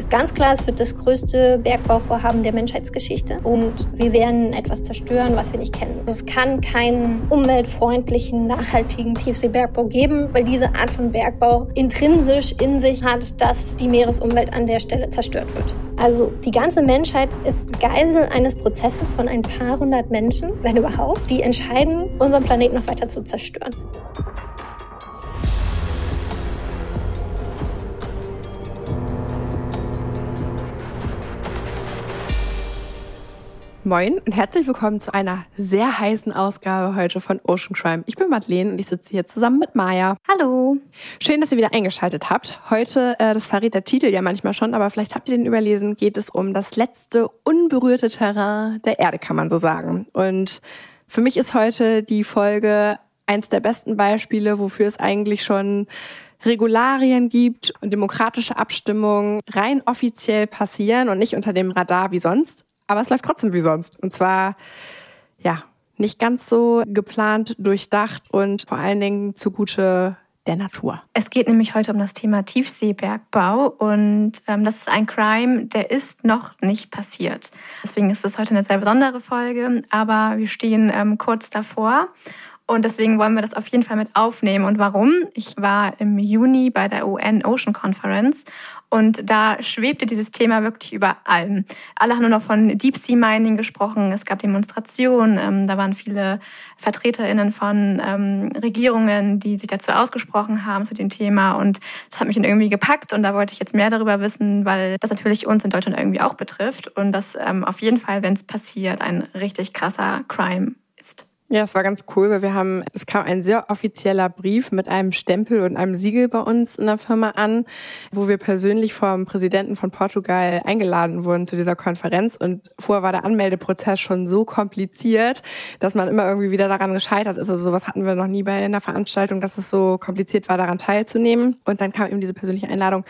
ist ganz klar, es wird das größte Bergbauvorhaben der Menschheitsgeschichte und wir werden etwas zerstören, was wir nicht kennen. Es kann keinen umweltfreundlichen, nachhaltigen Tiefseebergbau geben, weil diese Art von Bergbau intrinsisch in sich hat, dass die Meeresumwelt an der Stelle zerstört wird. Also die ganze Menschheit ist Geisel eines Prozesses von ein paar hundert Menschen, wenn überhaupt, die entscheiden, unseren Planeten noch weiter zu zerstören. Moin und herzlich willkommen zu einer sehr heißen Ausgabe heute von Ocean Crime. Ich bin Madeleine und ich sitze hier zusammen mit Maya. Hallo. Schön, dass ihr wieder eingeschaltet habt. Heute, äh, das verrät der Titel ja manchmal schon, aber vielleicht habt ihr den überlesen, geht es um das letzte unberührte Terrain der Erde, kann man so sagen. Und für mich ist heute die Folge eins der besten Beispiele, wofür es eigentlich schon Regularien gibt und demokratische Abstimmungen rein offiziell passieren und nicht unter dem Radar wie sonst aber es läuft trotzdem wie sonst. Und zwar, ja, nicht ganz so geplant, durchdacht und vor allen Dingen zugute der Natur. Es geht nämlich heute um das Thema Tiefseebergbau und ähm, das ist ein Crime, der ist noch nicht passiert. Deswegen ist es heute eine sehr besondere Folge, aber wir stehen ähm, kurz davor und deswegen wollen wir das auf jeden Fall mit aufnehmen. Und warum? Ich war im Juni bei der UN Ocean Conference und da schwebte dieses Thema wirklich über allem. Alle haben nur noch von Deep Sea Mining gesprochen. Es gab Demonstrationen. Ähm, da waren viele VertreterInnen von ähm, Regierungen, die sich dazu ausgesprochen haben zu dem Thema. Und das hat mich irgendwie gepackt. Und da wollte ich jetzt mehr darüber wissen, weil das natürlich uns in Deutschland irgendwie auch betrifft. Und das ähm, auf jeden Fall, wenn es passiert, ein richtig krasser Crime. Ja, es war ganz cool, weil wir haben, es kam ein sehr offizieller Brief mit einem Stempel und einem Siegel bei uns in der Firma an, wo wir persönlich vom Präsidenten von Portugal eingeladen wurden zu dieser Konferenz. Und vorher war der Anmeldeprozess schon so kompliziert, dass man immer irgendwie wieder daran gescheitert ist. Also sowas hatten wir noch nie bei einer Veranstaltung, dass es so kompliziert war, daran teilzunehmen. Und dann kam eben diese persönliche Einladung.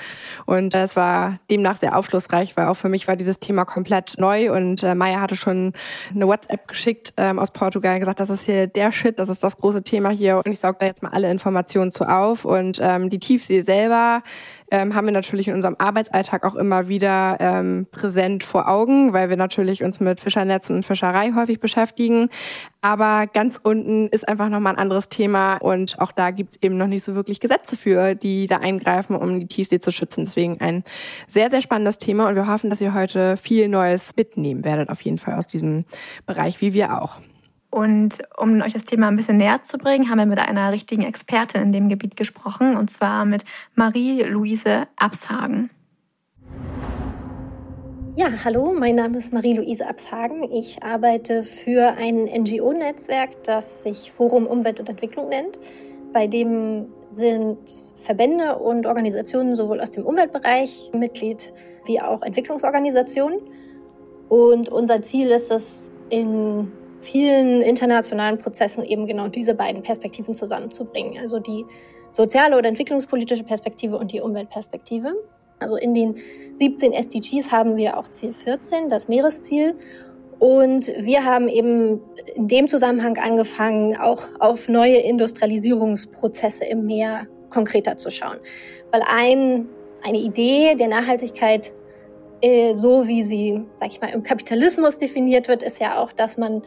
Und es war demnach sehr aufschlussreich, weil auch für mich war dieses Thema komplett neu. Und äh, Maya hatte schon eine WhatsApp geschickt ähm, aus Portugal und gesagt, dass das ist hier der Shit, das ist das große Thema hier und ich saug da jetzt mal alle Informationen zu auf. Und ähm, die Tiefsee selber ähm, haben wir natürlich in unserem Arbeitsalltag auch immer wieder ähm, präsent vor Augen, weil wir natürlich uns mit Fischernetzen und Fischerei häufig beschäftigen. Aber ganz unten ist einfach nochmal ein anderes Thema und auch da gibt's eben noch nicht so wirklich Gesetze für, die da eingreifen, um die Tiefsee zu schützen. Deswegen ein sehr, sehr spannendes Thema und wir hoffen, dass ihr heute viel Neues mitnehmen werdet, auf jeden Fall aus diesem Bereich, wie wir auch. Und um euch das Thema ein bisschen näher zu bringen, haben wir mit einer richtigen Expertin in dem Gebiet gesprochen, und zwar mit Marie-Louise Abshagen. Ja, hallo, mein Name ist Marie-Louise Abshagen. Ich arbeite für ein NGO-Netzwerk, das sich Forum Umwelt und Entwicklung nennt. Bei dem sind Verbände und Organisationen sowohl aus dem Umweltbereich Mitglied wie auch Entwicklungsorganisationen. Und unser Ziel ist es, in vielen internationalen Prozessen eben genau diese beiden Perspektiven zusammenzubringen. Also die soziale oder entwicklungspolitische Perspektive und die Umweltperspektive. Also in den 17 SDGs haben wir auch Ziel 14, das Meeresziel. Und wir haben eben in dem Zusammenhang angefangen, auch auf neue Industrialisierungsprozesse im Meer konkreter zu schauen. Weil ein, eine Idee der Nachhaltigkeit, äh, so wie sie, sag ich mal, im Kapitalismus definiert wird, ist ja auch, dass man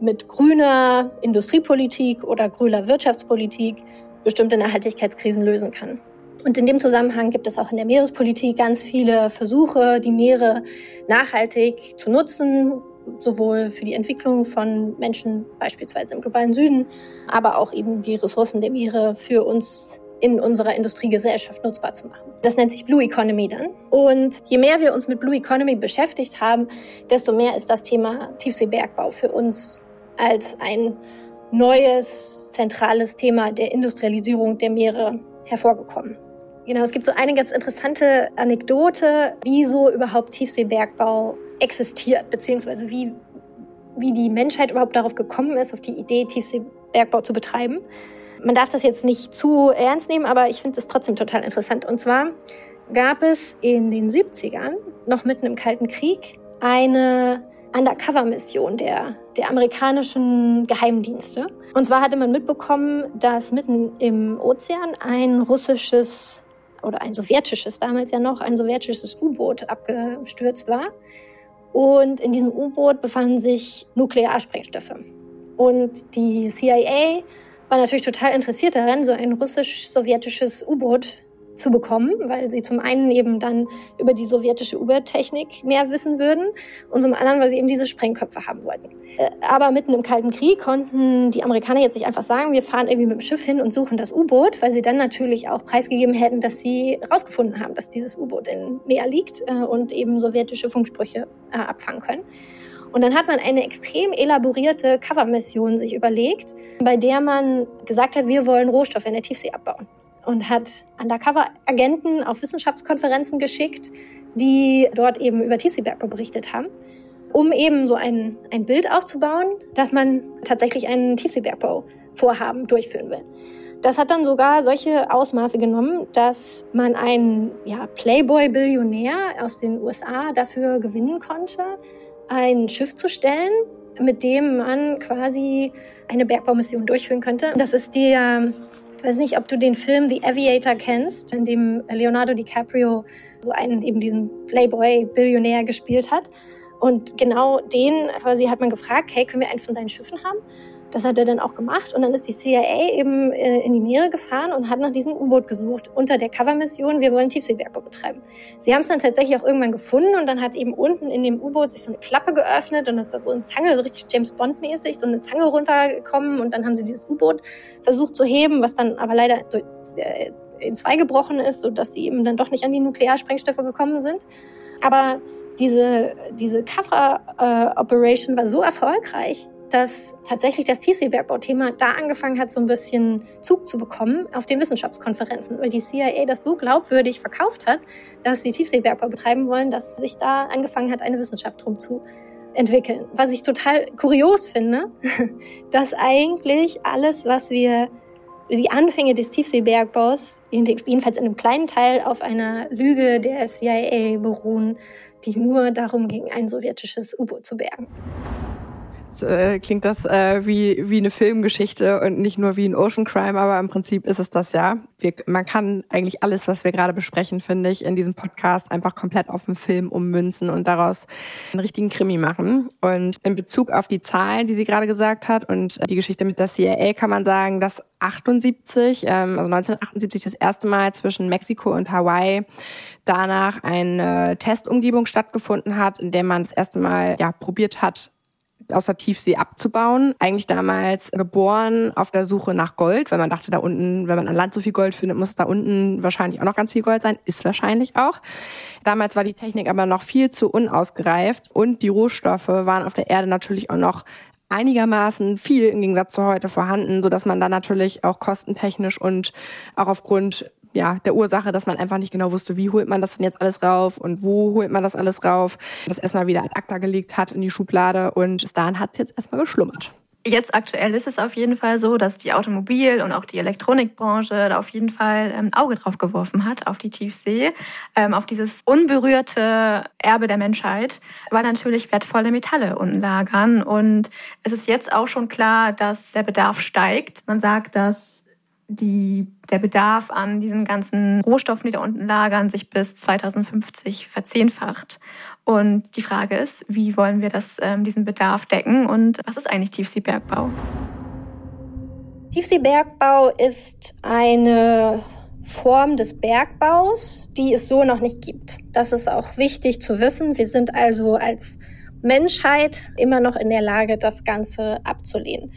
mit grüner Industriepolitik oder grüner Wirtschaftspolitik bestimmte Nachhaltigkeitskrisen lösen kann. Und in dem Zusammenhang gibt es auch in der Meerespolitik ganz viele Versuche, die Meere nachhaltig zu nutzen, sowohl für die Entwicklung von Menschen beispielsweise im globalen Süden, aber auch eben die Ressourcen der Meere für uns in unserer Industriegesellschaft nutzbar zu machen. Das nennt sich Blue Economy dann. Und je mehr wir uns mit Blue Economy beschäftigt haben, desto mehr ist das Thema Tiefseebergbau für uns als ein neues zentrales Thema der Industrialisierung der Meere hervorgekommen. Genau, es gibt so eine ganz interessante Anekdote, wieso überhaupt Tiefseebergbau existiert, beziehungsweise wie, wie die Menschheit überhaupt darauf gekommen ist, auf die Idee, Tiefseebergbau zu betreiben. Man darf das jetzt nicht zu ernst nehmen, aber ich finde es trotzdem total interessant. Und zwar gab es in den 70ern, noch mitten im Kalten Krieg, eine Undercover-Mission der, der amerikanischen Geheimdienste. Und zwar hatte man mitbekommen, dass mitten im Ozean ein russisches oder ein sowjetisches, damals ja noch ein sowjetisches U-Boot abgestürzt war. Und in diesem U-Boot befanden sich Nuklearsprengstoffe. Und die CIA war natürlich total interessiert daran, so ein russisch-sowjetisches U-Boot zu bekommen, weil sie zum einen eben dann über die sowjetische U-Boot-Technik mehr wissen würden und zum anderen, weil sie eben diese Sprengköpfe haben wollten. Äh, aber mitten im Kalten Krieg konnten die Amerikaner jetzt nicht einfach sagen, wir fahren irgendwie mit dem Schiff hin und suchen das U-Boot, weil sie dann natürlich auch preisgegeben hätten, dass sie herausgefunden haben, dass dieses U-Boot im Meer liegt äh, und eben sowjetische Funksprüche äh, abfangen können. Und dann hat man eine extrem elaborierte Covermission sich überlegt, bei der man gesagt hat, wir wollen Rohstoffe in der Tiefsee abbauen und hat Undercover-Agenten auf Wissenschaftskonferenzen geschickt, die dort eben über Tiefseebergbau berichtet haben, um eben so ein, ein Bild aufzubauen, dass man tatsächlich einen Tiefseebergbau-Vorhaben durchführen will. Das hat dann sogar solche Ausmaße genommen, dass man einen ja, Playboy-Billionär aus den USA dafür gewinnen konnte, ein Schiff zu stellen, mit dem man quasi eine Bergbaumission durchführen könnte. Das ist der ich weiß nicht, ob du den Film The Aviator kennst, in dem Leonardo DiCaprio so einen eben diesen Playboy-Billionär gespielt hat. Und genau den quasi hat man gefragt, hey, können wir einen von deinen Schiffen haben? Das hat er dann auch gemacht und dann ist die CIA eben äh, in die Meere gefahren und hat nach diesem U-Boot gesucht unter der Covermission, wir wollen Tiefseebergbau betreiben. Sie haben es dann tatsächlich auch irgendwann gefunden und dann hat eben unten in dem U-Boot sich so eine Klappe geöffnet und ist da so eine Zange, so richtig James Bond mäßig, so eine Zange runtergekommen und dann haben sie dieses U-Boot versucht zu heben, was dann aber leider äh, in zwei gebrochen ist, sodass sie eben dann doch nicht an die Nuklearsprengstoffe gekommen sind. Aber diese, diese Cover-Operation äh, war so erfolgreich, dass tatsächlich das Tiefseebergbauthema da angefangen hat, so ein bisschen Zug zu bekommen auf den Wissenschaftskonferenzen, weil die CIA das so glaubwürdig verkauft hat, dass sie Tiefseebergbau betreiben wollen, dass sich da angefangen hat, eine Wissenschaft drum zu entwickeln. Was ich total kurios finde, dass eigentlich alles, was wir die Anfänge des Tiefseebergbaus, jedenfalls in einem kleinen Teil, auf einer Lüge der CIA beruhen, die nur darum ging, ein sowjetisches U-Boot zu bergen äh, klingt das äh, wie, wie eine Filmgeschichte und nicht nur wie ein Ocean Crime, aber im Prinzip ist es das ja. Wir, man kann eigentlich alles, was wir gerade besprechen, finde ich, in diesem Podcast einfach komplett auf den Film ummünzen und daraus einen richtigen Krimi machen. Und in Bezug auf die Zahlen, die sie gerade gesagt hat und die Geschichte mit der CIA, kann man sagen, dass 78, ähm, also 1978 das erste Mal zwischen Mexiko und Hawaii danach eine Testumgebung stattgefunden hat, in der man das erste Mal ja probiert hat, aus der Tiefsee abzubauen. Eigentlich damals geboren auf der Suche nach Gold, weil man dachte, da unten, wenn man an Land so viel Gold findet, muss da unten wahrscheinlich auch noch ganz viel Gold sein. Ist wahrscheinlich auch. Damals war die Technik aber noch viel zu unausgereift und die Rohstoffe waren auf der Erde natürlich auch noch einigermaßen viel im Gegensatz zu heute vorhanden, so dass man dann natürlich auch kostentechnisch und auch aufgrund ja, der Ursache, dass man einfach nicht genau wusste, wie holt man das denn jetzt alles rauf und wo holt man das alles rauf, das erstmal wieder ad acta gelegt hat in die Schublade und bis dahin hat es jetzt erstmal geschlummert. Jetzt aktuell ist es auf jeden Fall so, dass die Automobil- und auch die Elektronikbranche da auf jeden Fall ein ähm, Auge drauf geworfen hat, auf die Tiefsee, ähm, auf dieses unberührte Erbe der Menschheit, weil natürlich wertvolle Metalle unten lagern. Und es ist jetzt auch schon klar, dass der Bedarf steigt. Man sagt, dass die, der Bedarf an diesen ganzen Rohstoffen, die da unten lagern, sich bis 2050 verzehnfacht. Und die Frage ist, wie wollen wir das, ähm, diesen Bedarf decken und was ist eigentlich Tiefseebergbau? Tiefseebergbau ist eine Form des Bergbaus, die es so noch nicht gibt. Das ist auch wichtig zu wissen. Wir sind also als Menschheit immer noch in der Lage, das Ganze abzulehnen.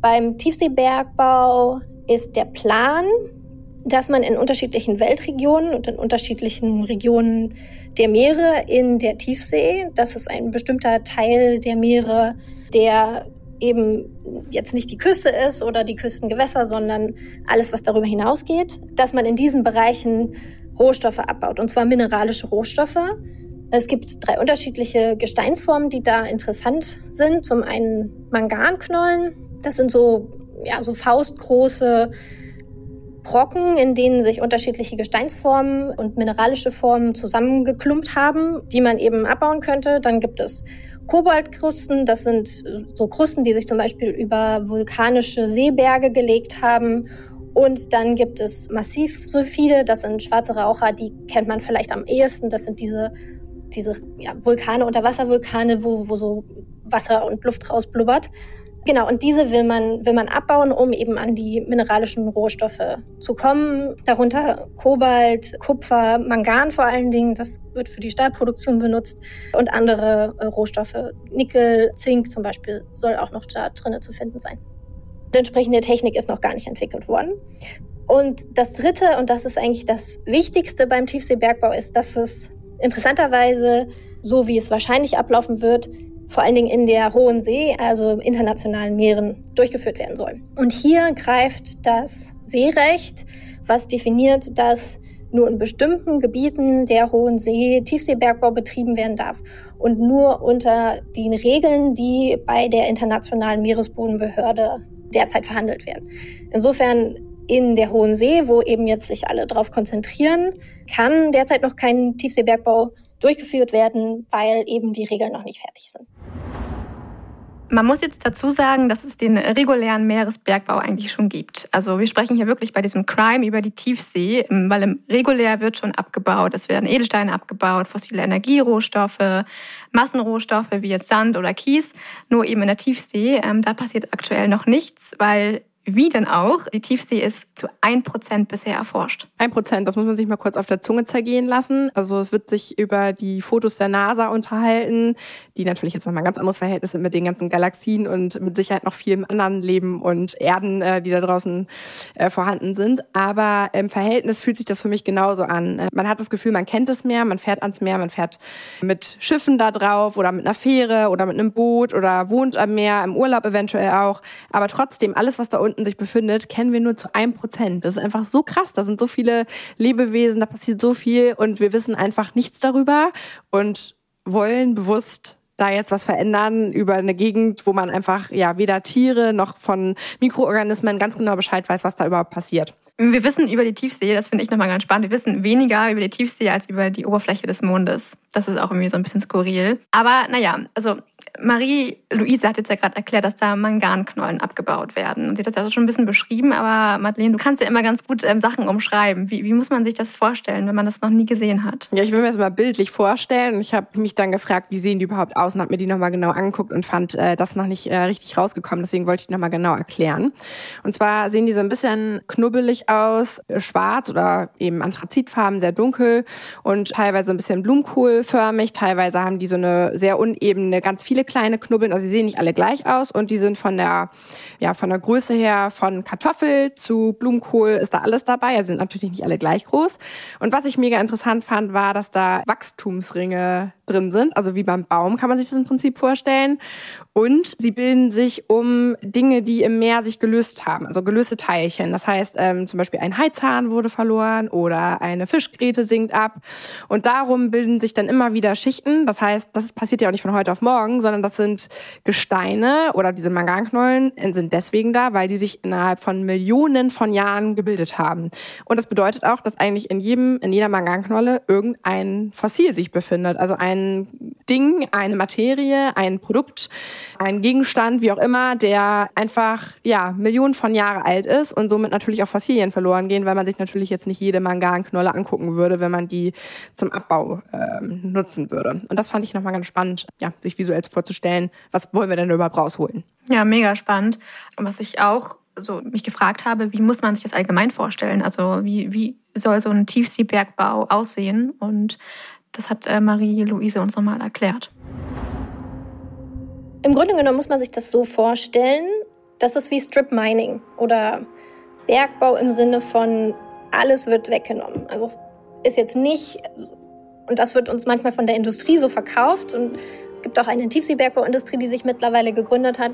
Beim Tiefseebergbau ist der Plan, dass man in unterschiedlichen Weltregionen und in unterschiedlichen Regionen der Meere in der Tiefsee, das ist ein bestimmter Teil der Meere, der eben jetzt nicht die Küste ist oder die Küstengewässer, sondern alles, was darüber hinausgeht, dass man in diesen Bereichen Rohstoffe abbaut, und zwar mineralische Rohstoffe. Es gibt drei unterschiedliche Gesteinsformen, die da interessant sind. Zum einen Manganknollen, das sind so ja, so faustgroße Brocken, in denen sich unterschiedliche Gesteinsformen und mineralische Formen zusammengeklumpt haben, die man eben abbauen könnte. Dann gibt es Kobaltkrusten, das sind so Krusten, die sich zum Beispiel über vulkanische Seeberge gelegt haben. Und dann gibt es Massivsulfide, das sind schwarze Raucher, die kennt man vielleicht am ehesten. Das sind diese, diese ja, Vulkane, Unterwasservulkane, wo, wo so Wasser und Luft rausblubbert. Genau, und diese will man, will man abbauen, um eben an die mineralischen Rohstoffe zu kommen. Darunter Kobalt, Kupfer, Mangan vor allen Dingen, das wird für die Stahlproduktion benutzt und andere äh, Rohstoffe. Nickel, Zink zum Beispiel soll auch noch da drinnen zu finden sein. Die entsprechende Technik ist noch gar nicht entwickelt worden. Und das Dritte, und das ist eigentlich das Wichtigste beim Tiefseebergbau, ist, dass es interessanterweise, so wie es wahrscheinlich ablaufen wird, vor allen Dingen in der Hohen See, also internationalen Meeren, durchgeführt werden soll. Und hier greift das Seerecht, was definiert, dass nur in bestimmten Gebieten der Hohen See Tiefseebergbau betrieben werden darf und nur unter den Regeln, die bei der Internationalen Meeresbodenbehörde derzeit verhandelt werden. Insofern in der Hohen See, wo eben jetzt sich alle darauf konzentrieren, kann derzeit noch kein Tiefseebergbau durchgeführt werden, weil eben die Regeln noch nicht fertig sind. Man muss jetzt dazu sagen, dass es den regulären Meeresbergbau eigentlich schon gibt. Also wir sprechen hier wirklich bei diesem Crime über die Tiefsee, weil im regulär wird schon abgebaut. Es werden Edelsteine abgebaut, fossile Energierohstoffe, Massenrohstoffe wie jetzt Sand oder Kies. Nur eben in der Tiefsee, ähm, da passiert aktuell noch nichts, weil wie denn auch? Die Tiefsee ist zu ein Prozent bisher erforscht. Ein Prozent, das muss man sich mal kurz auf der Zunge zergehen lassen. Also es wird sich über die Fotos der NASA unterhalten, die natürlich jetzt nochmal ein ganz anderes Verhältnis sind mit den ganzen Galaxien und mit Sicherheit noch vielem anderen Leben und Erden, äh, die da draußen äh, vorhanden sind. Aber im Verhältnis fühlt sich das für mich genauso an. Äh, man hat das Gefühl, man kennt das Meer, man fährt ans Meer, man fährt mit Schiffen da drauf oder mit einer Fähre oder mit einem Boot oder wohnt am Meer, im Urlaub eventuell auch. Aber trotzdem, alles, was da unten unten sich befindet, kennen wir nur zu einem Prozent. Das ist einfach so krass. Da sind so viele Lebewesen, da passiert so viel und wir wissen einfach nichts darüber und wollen bewusst da jetzt was verändern über eine Gegend, wo man einfach ja weder Tiere noch von Mikroorganismen ganz genau Bescheid weiß, was da überhaupt passiert. Wir wissen über die Tiefsee, das finde ich nochmal ganz spannend, wir wissen weniger über die Tiefsee als über die Oberfläche des Mondes. Das ist auch irgendwie so ein bisschen skurril. Aber naja, also Marie-Louise hat jetzt ja gerade erklärt, dass da Manganknollen abgebaut werden. Und sie hat das ja schon ein bisschen beschrieben, aber Madeleine, du kannst ja immer ganz gut ähm, Sachen umschreiben. Wie, wie muss man sich das vorstellen, wenn man das noch nie gesehen hat? Ja, ich will mir das mal bildlich vorstellen. Ich habe mich dann gefragt, wie sehen die überhaupt aus und habe mir die nochmal genau angeguckt und fand äh, das noch nicht äh, richtig rausgekommen. Deswegen wollte ich die nochmal genau erklären. Und zwar sehen die so ein bisschen knubbelig aus, schwarz oder eben anthrazitfarben, sehr dunkel und teilweise ein bisschen blumenkohlförmig. Teilweise haben die so eine sehr unebene, ganz viele kleine Knubbeln. Also sie sehen nicht alle gleich aus und die sind von der, ja, von der Größe her von Kartoffel zu Blumenkohl ist da alles dabei. Also sind natürlich nicht alle gleich groß. Und was ich mega interessant fand, war, dass da Wachstumsringe drin sind. Also wie beim Baum kann man sich das im Prinzip vorstellen. Und sie bilden sich um Dinge, die im Meer sich gelöst haben, also gelöste Teilchen. Das heißt, ähm, zum Beispiel ein Heizhahn wurde verloren oder eine Fischgräte sinkt ab. Und darum bilden sich dann immer wieder Schichten. Das heißt, das passiert ja auch nicht von heute auf morgen, sondern das sind Gesteine oder diese Manganknollen sind deswegen da, weil die sich innerhalb von Millionen von Jahren gebildet haben. Und das bedeutet auch, dass eigentlich in jedem, in jeder Manganknolle irgendein Fossil sich befindet. Also ein ein Ding, eine Materie, ein Produkt, ein Gegenstand, wie auch immer, der einfach ja Millionen von Jahren alt ist und somit natürlich auch Fossilien verloren gehen, weil man sich natürlich jetzt nicht jede Manganknolle angucken würde, wenn man die zum Abbau ähm, nutzen würde. Und das fand ich nochmal ganz spannend, ja, sich visuell vorzustellen, was wollen wir denn überhaupt rausholen. Ja, mega spannend. Und was ich auch so mich gefragt habe, wie muss man sich das allgemein vorstellen? Also wie, wie soll so ein Tiefseebergbau aussehen? Und das hat äh, Marie-Louise uns nochmal erklärt. Im Grunde genommen muss man sich das so vorstellen, das ist wie Strip Mining oder Bergbau im Sinne von alles wird weggenommen. Also es ist jetzt nicht, und das wird uns manchmal von der Industrie so verkauft und es gibt auch eine Tiefseebergbauindustrie, die sich mittlerweile gegründet hat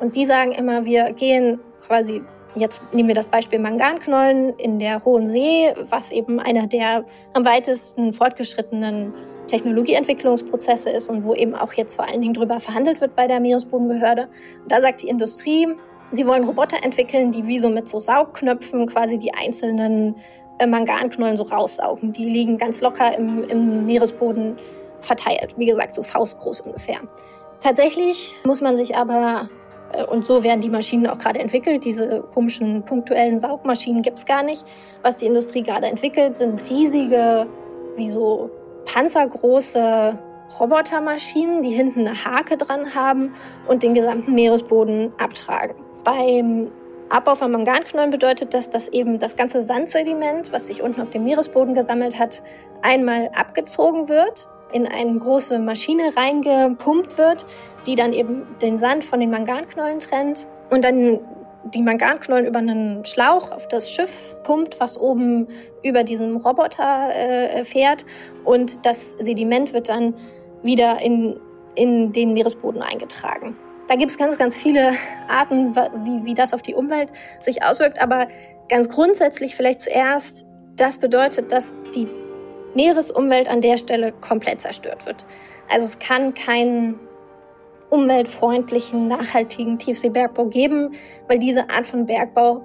und die sagen immer, wir gehen quasi Jetzt nehmen wir das Beispiel Manganknollen in der Hohen See, was eben einer der am weitesten fortgeschrittenen Technologieentwicklungsprozesse ist und wo eben auch jetzt vor allen Dingen drüber verhandelt wird bei der Meeresbodenbehörde. Und da sagt die Industrie, sie wollen Roboter entwickeln, die wie so mit so Saugknöpfen quasi die einzelnen äh, Manganknollen so raussaugen. Die liegen ganz locker im, im Meeresboden verteilt. Wie gesagt, so faustgroß ungefähr. Tatsächlich muss man sich aber Äh, und so werden die Maschinen auch gerade entwickelt. Diese komischen punktuellen Saugmaschinen gibt es gar nicht. Was die Industrie gerade entwickelt, sind riesige, wie so panzergroße Robotermaschinen, die hinten eine Hake dran haben und den gesamten Meeresboden abtragen. Beim Abbau von Manganknollen bedeutet das, dass eben das ganze Sandsediment, was sich unten auf dem Meeresboden gesammelt hat, einmal abgezogen wird, in eine große Maschine reingepumpt wird, die dann eben den Sand von den Manganknollen trennt und dann die Manganknollen über einen Schlauch auf das Schiff pumpt, was oben über diesem Roboter äh, fährt und das Sediment wird dann wieder in, in den Meeresboden eingetragen. Da gibt es ganz, ganz viele Arten, wie, wie das auf die Umwelt sich auswirkt. Aber ganz grundsätzlich vielleicht zuerst, das bedeutet, dass die Meeresumwelt an der Stelle komplett zerstört wird. Also es kann keinen umweltfreundlichen, nachhaltigen Tiefseebergbau geben, weil diese Art von Bergbau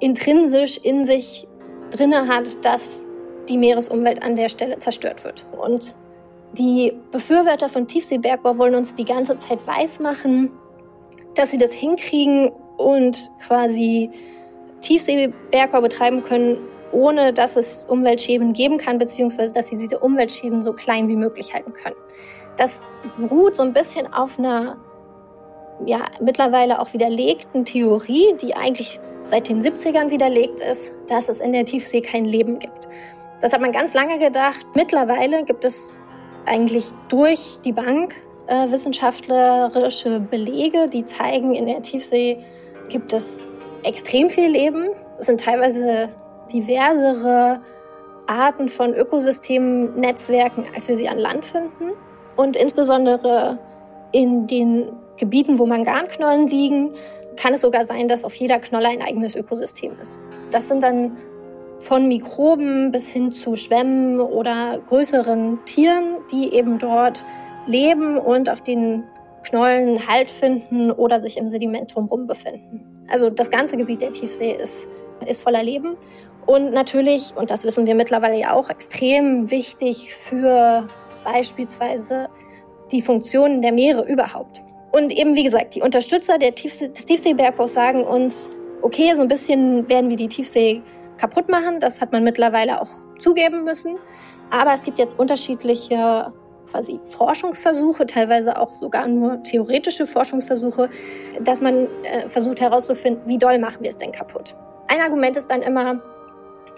intrinsisch in sich drinne hat, dass die Meeresumwelt an der Stelle zerstört wird. Und die Befürworter von Tiefseebergbau wollen uns die ganze Zeit weismachen, dass sie das hinkriegen und quasi Tiefseebergbau betreiben können, ohne dass es Umweltschäden geben kann, beziehungsweise dass sie diese Umweltschäden so klein wie möglich halten können. Das beruht so ein bisschen auf einer ja, mittlerweile auch widerlegten Theorie, die eigentlich seit den 70ern widerlegt ist, dass es in der Tiefsee kein Leben gibt. Das hat man ganz lange gedacht. Mittlerweile gibt es eigentlich durch die Bank äh, wissenschaftlerische Belege, die zeigen, in der Tiefsee gibt es extrem viel Leben. Es sind teilweise diversere Arten von Ökosystemnetzwerken, als wir sie an Land finden. Und insbesondere in den Gebieten, wo Manganknollen liegen, kann es sogar sein, dass auf jeder Knolle ein eigenes Ökosystem ist. Das sind dann von Mikroben bis hin zu Schwämmen oder größeren Tieren, die eben dort leben und auf den Knollen Halt finden oder sich im Sediment drumherum befinden. Also das ganze Gebiet der Tiefsee ist, ist voller Leben. Und natürlich, und das wissen wir mittlerweile ja auch, extrem wichtig für beispielsweise die Funktionen der Meere überhaupt. Und eben, wie gesagt, die Unterstützer Tiefsee, des Tiefseebergbaus sagen uns, okay, so ein bisschen werden wir die Tiefsee kaputt machen. Das hat man mittlerweile auch zugeben müssen. Aber es gibt jetzt unterschiedliche quasi Forschungsversuche, teilweise auch sogar nur theoretische Forschungsversuche, dass man äh, versucht herauszufinden, wie doll machen wir es denn kaputt. Ein Argument ist dann immer,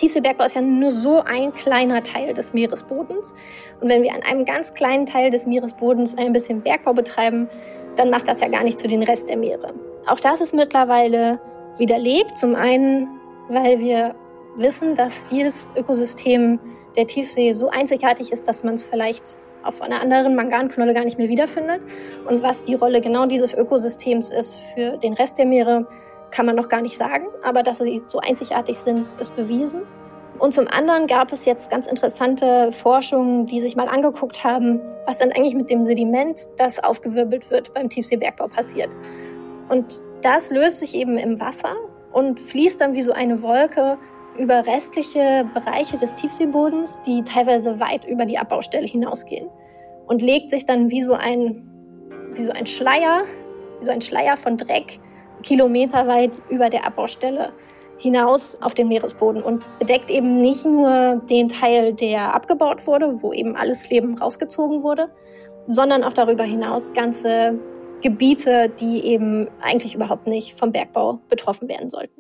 Tiefseebergbau ist ja nur so ein kleiner Teil des Meeresbodens. Und wenn wir an einem ganz kleinen Teil des Meeresbodens ein bisschen Bergbau betreiben, dann macht das ja gar nicht zu den Rest der Meere. Auch das ist mittlerweile widerlegt. Zum einen, weil wir wissen, dass jedes Ökosystem der Tiefsee so einzigartig ist, dass man es vielleicht auf einer anderen Manganknolle gar nicht mehr wiederfindet. Und was die Rolle genau dieses Ökosystems ist für den Rest der Meere, kann man noch gar nicht sagen. Aber dass sie so einzigartig sind, ist bewiesen. Und zum anderen gab es jetzt ganz interessante Forschungen, die sich mal angeguckt haben, was dann eigentlich mit dem Sediment, das aufgewirbelt wird, beim Tiefseebergbau passiert. Und das löst sich eben im Wasser und fließt dann wie so eine Wolke über restliche Bereiche des Tiefseebodens, die teilweise weit über die Abbaustelle hinausgehen und legt sich dann wie so ein, wie so ein Schleier, wie so ein Schleier von Dreck kilometerweit über der Abbaustelle hinaus auf den Meeresboden und bedeckt eben nicht nur den Teil, der abgebaut wurde, wo eben alles Leben rausgezogen wurde, sondern auch darüber hinaus ganze Gebiete, die eben eigentlich überhaupt nicht vom Bergbau betroffen werden sollten.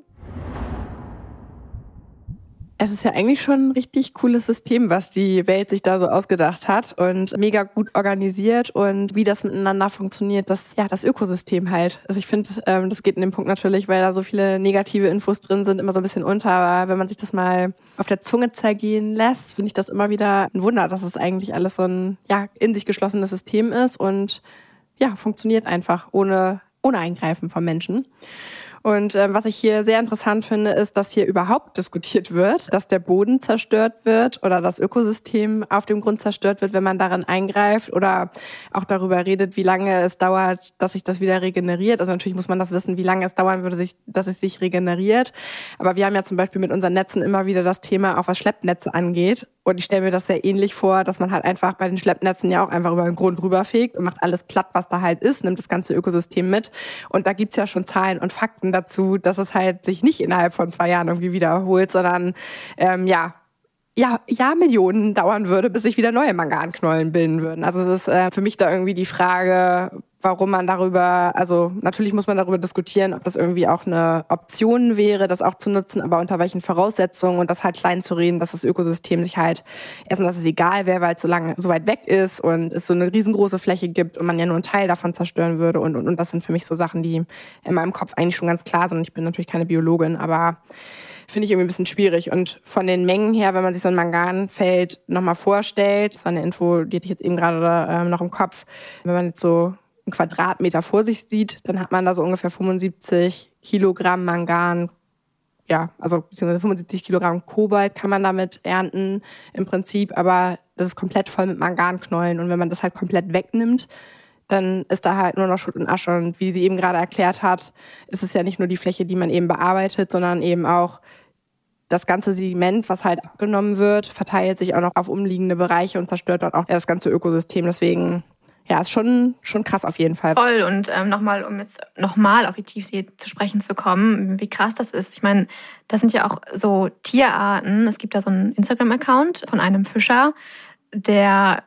Es ist ja eigentlich schon ein richtig cooles System, was die Welt sich da so ausgedacht hat und mega gut organisiert und wie das miteinander funktioniert, das ja das Ökosystem halt. Also ich finde, ähm, das geht in dem Punkt natürlich, weil da so viele negative Infos drin sind, immer so ein bisschen unter. Aber wenn man sich das mal auf der Zunge zergehen lässt, finde ich das immer wieder ein Wunder, dass es eigentlich alles so ein ja in sich geschlossenes System ist und ja funktioniert einfach ohne ohne Eingreifen von Menschen. Und äh, was ich hier sehr interessant finde, ist, dass hier überhaupt diskutiert wird, dass der Boden zerstört wird oder das Ökosystem auf dem Grund zerstört wird, wenn man darin eingreift oder auch darüber redet, wie lange es dauert, dass sich das wieder regeneriert. Also natürlich muss man das wissen, wie lange es dauern würde, sich, dass es sich regeneriert. Aber wir haben ja zum Beispiel mit unseren Netzen immer wieder das Thema, auch was Schleppnetze angeht. Und ich stelle mir das sehr ähnlich vor, dass man halt einfach bei den Schleppnetzen ja auch einfach über den Grund rüberfegt und macht alles platt, was da halt ist, nimmt das ganze Ökosystem mit. Und da gibt's ja schon Zahlen und Fakten dazu, dass es halt sich nicht innerhalb von zwei Jahren irgendwie wiederholt, sondern ähm, ja, ja, Jahrmillionen dauern würde, bis sich wieder neue Manganknollen bilden würden. Also es ist äh, für mich da irgendwie die Frage, warum man darüber, also natürlich muss man darüber diskutieren, ob das irgendwie auch eine Option wäre, das auch zu nutzen, aber unter welchen Voraussetzungen und das halt klein zu reden, dass das Ökosystem sich halt, erstmal, dass es egal wäre, weil es so lange, so weit weg ist und es so eine riesengroße Fläche gibt und man ja nur einen Teil davon zerstören würde und, und, und das sind für mich so Sachen, die in meinem Kopf eigentlich schon ganz klar sind. Ich bin natürlich keine Biologin, aber finde ich irgendwie ein bisschen schwierig. Und von den Mengen her, wenn man sich so ein Manganfeld nochmal vorstellt, das war eine Info, die hatte ich jetzt eben gerade äh, noch im Kopf, wenn man jetzt so einen Quadratmeter vor sich sieht, dann hat man da so ungefähr 75 Kilogramm Mangan, ja, also beziehungsweise 75 Kilogramm Kobalt kann man damit ernten im Prinzip, aber das ist komplett voll mit Manganknollen und wenn man das halt komplett wegnimmt, dann ist da halt nur noch Schutt und Asche. Und wie sie eben gerade erklärt hat, ist es ja nicht nur die Fläche, die man eben bearbeitet, sondern eben auch das ganze Sediment, was halt abgenommen wird, verteilt sich auch noch auf umliegende Bereiche und zerstört dort auch das ganze Ökosystem. Deswegen ja, ist schon, schon krass auf jeden Fall. Voll. Und ähm, nochmal, um jetzt nochmal auf die Tiefsee zu sprechen zu kommen, wie krass das ist. Ich meine, das sind ja auch so Tierarten. Es gibt da so einen Instagram-Account von einem Fischer, der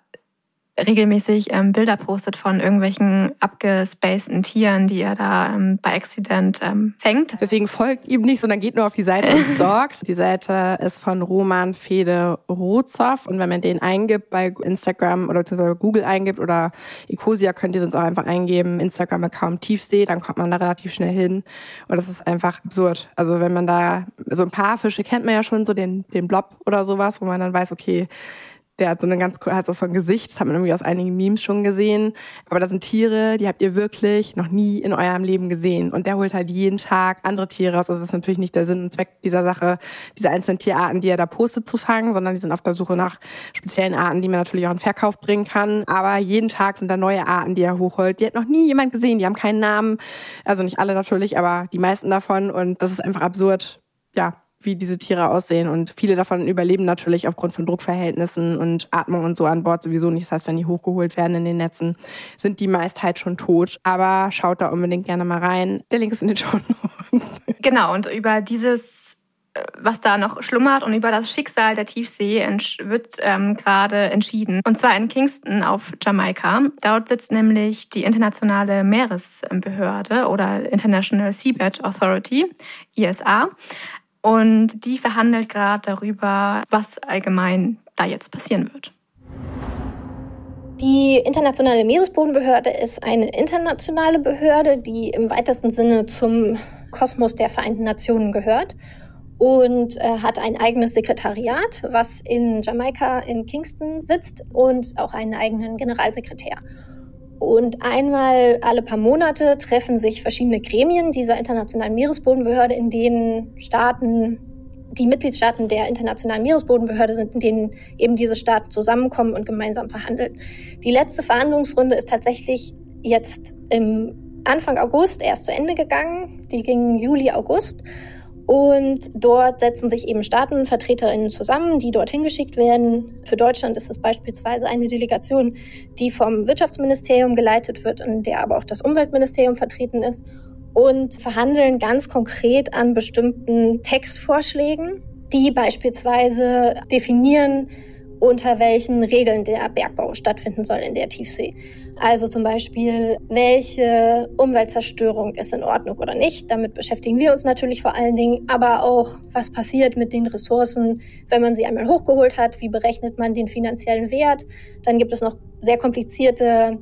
regelmäßig ähm, Bilder postet von irgendwelchen abgespaceden Tieren, die er da ähm, bei Accident ähm, fängt. Deswegen folgt ihm nicht, sondern geht nur auf die Seite und stalkt. Die Seite ist von Roman Fede Rozow und wenn man den eingibt bei Instagram oder beziehungsweise Google eingibt oder Ecosia könnt ihr sonst auch einfach eingeben, Instagram-Account Tiefsee, dann kommt man da relativ schnell hin und das ist einfach absurd. Also wenn man da, so ein paar Fische kennt man ja schon, so den, den Blob oder sowas, wo man dann weiß, okay, der hat so eine ganz, hat auch so ein Gesicht, das hat man irgendwie aus einigen Memes schon gesehen. Aber das sind Tiere, die habt ihr wirklich noch nie in eurem Leben gesehen. Und der holt halt jeden Tag andere Tiere raus. Also das ist natürlich nicht der Sinn und Zweck dieser Sache, diese einzelnen Tierarten, die er da postet, zu fangen, sondern die sind auf der Suche nach speziellen Arten, die man natürlich auch in Verkauf bringen kann. Aber jeden Tag sind da neue Arten, die er hochholt. Die hat noch nie jemand gesehen, die haben keinen Namen. Also nicht alle natürlich, aber die meisten davon. Und das ist einfach absurd. Ja, wie diese Tiere aussehen. Und viele davon überleben natürlich aufgrund von Druckverhältnissen und Atmung und so an Bord sowieso nicht. Das heißt, wenn die hochgeholt werden in den Netzen, sind die meist halt schon tot. Aber schaut da unbedingt gerne mal rein. Der Link ist in den Show Notes. Genau, und über dieses äh, was da noch schlummert und über das Schicksal der Tiefsee wird ähm, gerade entschieden. Und zwar in Kingston auf Jamaika. Dort sitzt nämlich die internationale Meeresbehörde oder International Seabed Authority, ISA. Und die verhandelt gerade darüber, was allgemein da jetzt passieren wird. Die Internationale Meeresbodenbehörde ist eine internationale Behörde, die im weitesten Sinne zum Kosmos der Vereinten Nationen gehört und äh, hat ein eigenes Sekretariat, was in Jamaika in Kingston sitzt und auch einen eigenen Generalsekretär. Und einmal alle paar Monate treffen sich verschiedene Gremien dieser internationalen Meeresbodenbehörde, in denen Staaten, die Mitgliedstaaten der internationalen Meeresbodenbehörde sind, in denen eben diese Staaten zusammenkommen und gemeinsam verhandeln. Die letzte Verhandlungsrunde ist tatsächlich jetzt im Anfang August erst zu Ende gegangen. Die ging Juli, August. Und dort setzen sich eben Staatenvertreterinnen zusammen, die dorthin geschickt werden. Für Deutschland ist es beispielsweise eine Delegation, die vom Wirtschaftsministerium geleitet wird, in der aber auch das Umweltministerium vertreten ist und verhandeln ganz konkret an bestimmten Textvorschlägen, die beispielsweise definieren, unter welchen Regeln der Bergbau stattfinden soll in der Tiefsee. Also zum Beispiel, welche Umweltzerstörung ist in Ordnung oder nicht. Damit beschäftigen wir uns natürlich vor allen Dingen, aber auch, was passiert mit den Ressourcen, wenn man sie einmal hochgeholt hat, wie berechnet man den finanziellen Wert. Dann gibt es noch sehr komplizierte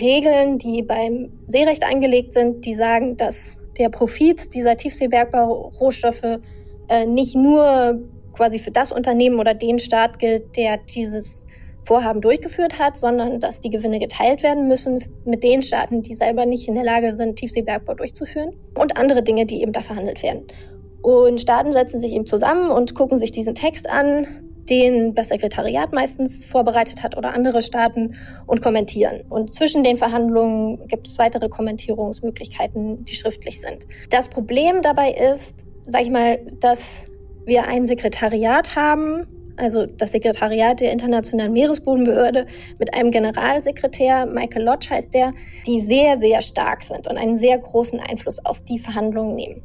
Regeln, die beim Seerecht eingelegt sind, die sagen, dass der Profit dieser Tiefseebergbau-Rohstoffe äh, nicht nur quasi für das Unternehmen oder den Staat gilt, der dieses Vorhaben durchgeführt hat, sondern dass die Gewinne geteilt werden müssen mit den Staaten, die selber nicht in der Lage sind, Tiefseebergbau durchzuführen und andere Dinge, die eben da verhandelt werden. Und Staaten setzen sich eben zusammen und gucken sich diesen Text an, den das Sekretariat meistens vorbereitet hat oder andere Staaten und kommentieren. Und zwischen den Verhandlungen gibt es weitere Kommentierungsmöglichkeiten, die schriftlich sind. Das Problem dabei ist, sag ich mal, dass wir ein Sekretariat haben, also das Sekretariat der Internationalen Meeresbodenbehörde mit einem Generalsekretär, Michael Lodge heißt der, die sehr, sehr stark sind und einen sehr großen Einfluss auf die Verhandlungen nehmen.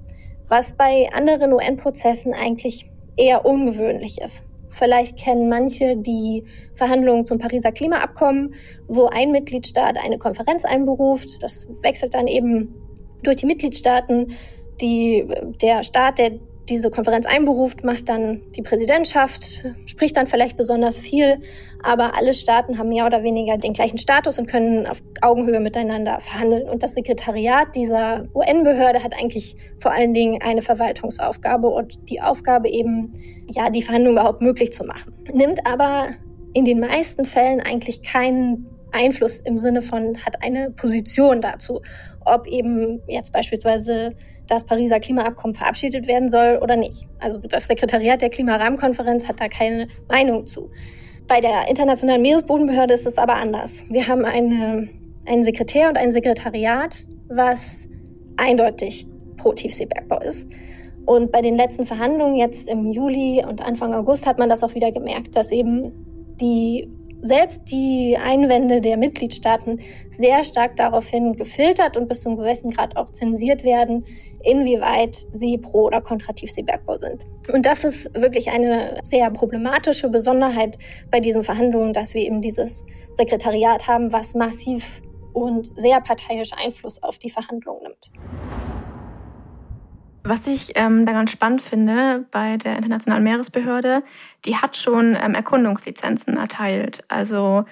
Was bei anderen UN-Prozessen eigentlich eher ungewöhnlich ist. Vielleicht kennen manche die Verhandlungen zum Pariser Klimaabkommen, wo ein Mitgliedstaat eine Konferenz einberuft. Das wechselt dann eben durch die Mitgliedstaaten. Die, der Staat, der diese Konferenz einberuft, macht dann die Präsidentschaft, spricht dann vielleicht besonders viel, aber alle Staaten haben mehr oder weniger den gleichen Status und können auf Augenhöhe miteinander verhandeln. Und das Sekretariat dieser UN-Behörde hat eigentlich vor allen Dingen eine Verwaltungsaufgabe und die Aufgabe eben, ja, die Verhandlungen überhaupt möglich zu machen. Nimmt aber in den meisten Fällen eigentlich keinen Einfluss im Sinne von, hat eine Position dazu, ob eben jetzt beispielsweise das Pariser Klimaabkommen verabschiedet werden soll oder nicht. Also das Sekretariat der Klimarahmenkonferenz hat da keine Meinung zu. Bei der Internationalen Meeresbodenbehörde ist es aber anders. Wir haben eine, einen Sekretär und ein Sekretariat, was eindeutig pro Tiefseebergbau ist. Und bei den letzten Verhandlungen jetzt im Juli und Anfang August hat man das auch wieder gemerkt, dass eben die selbst die Einwände der Mitgliedstaaten sehr stark daraufhin gefiltert und bis zum gewissen Grad auch zensiert werden, inwieweit sie pro oder kontra Tiefseebergbau sind. Und das ist wirklich eine sehr problematische Besonderheit bei diesen Verhandlungen, dass wir eben dieses Sekretariat haben, was massiv und sehr parteiisch Einfluss auf die Verhandlungen nimmt. Was ich ähm, da ganz spannend finde bei der Internationalen Meeresbehörde, die hat schon ähm, Erkundungslizenzen erteilt. Also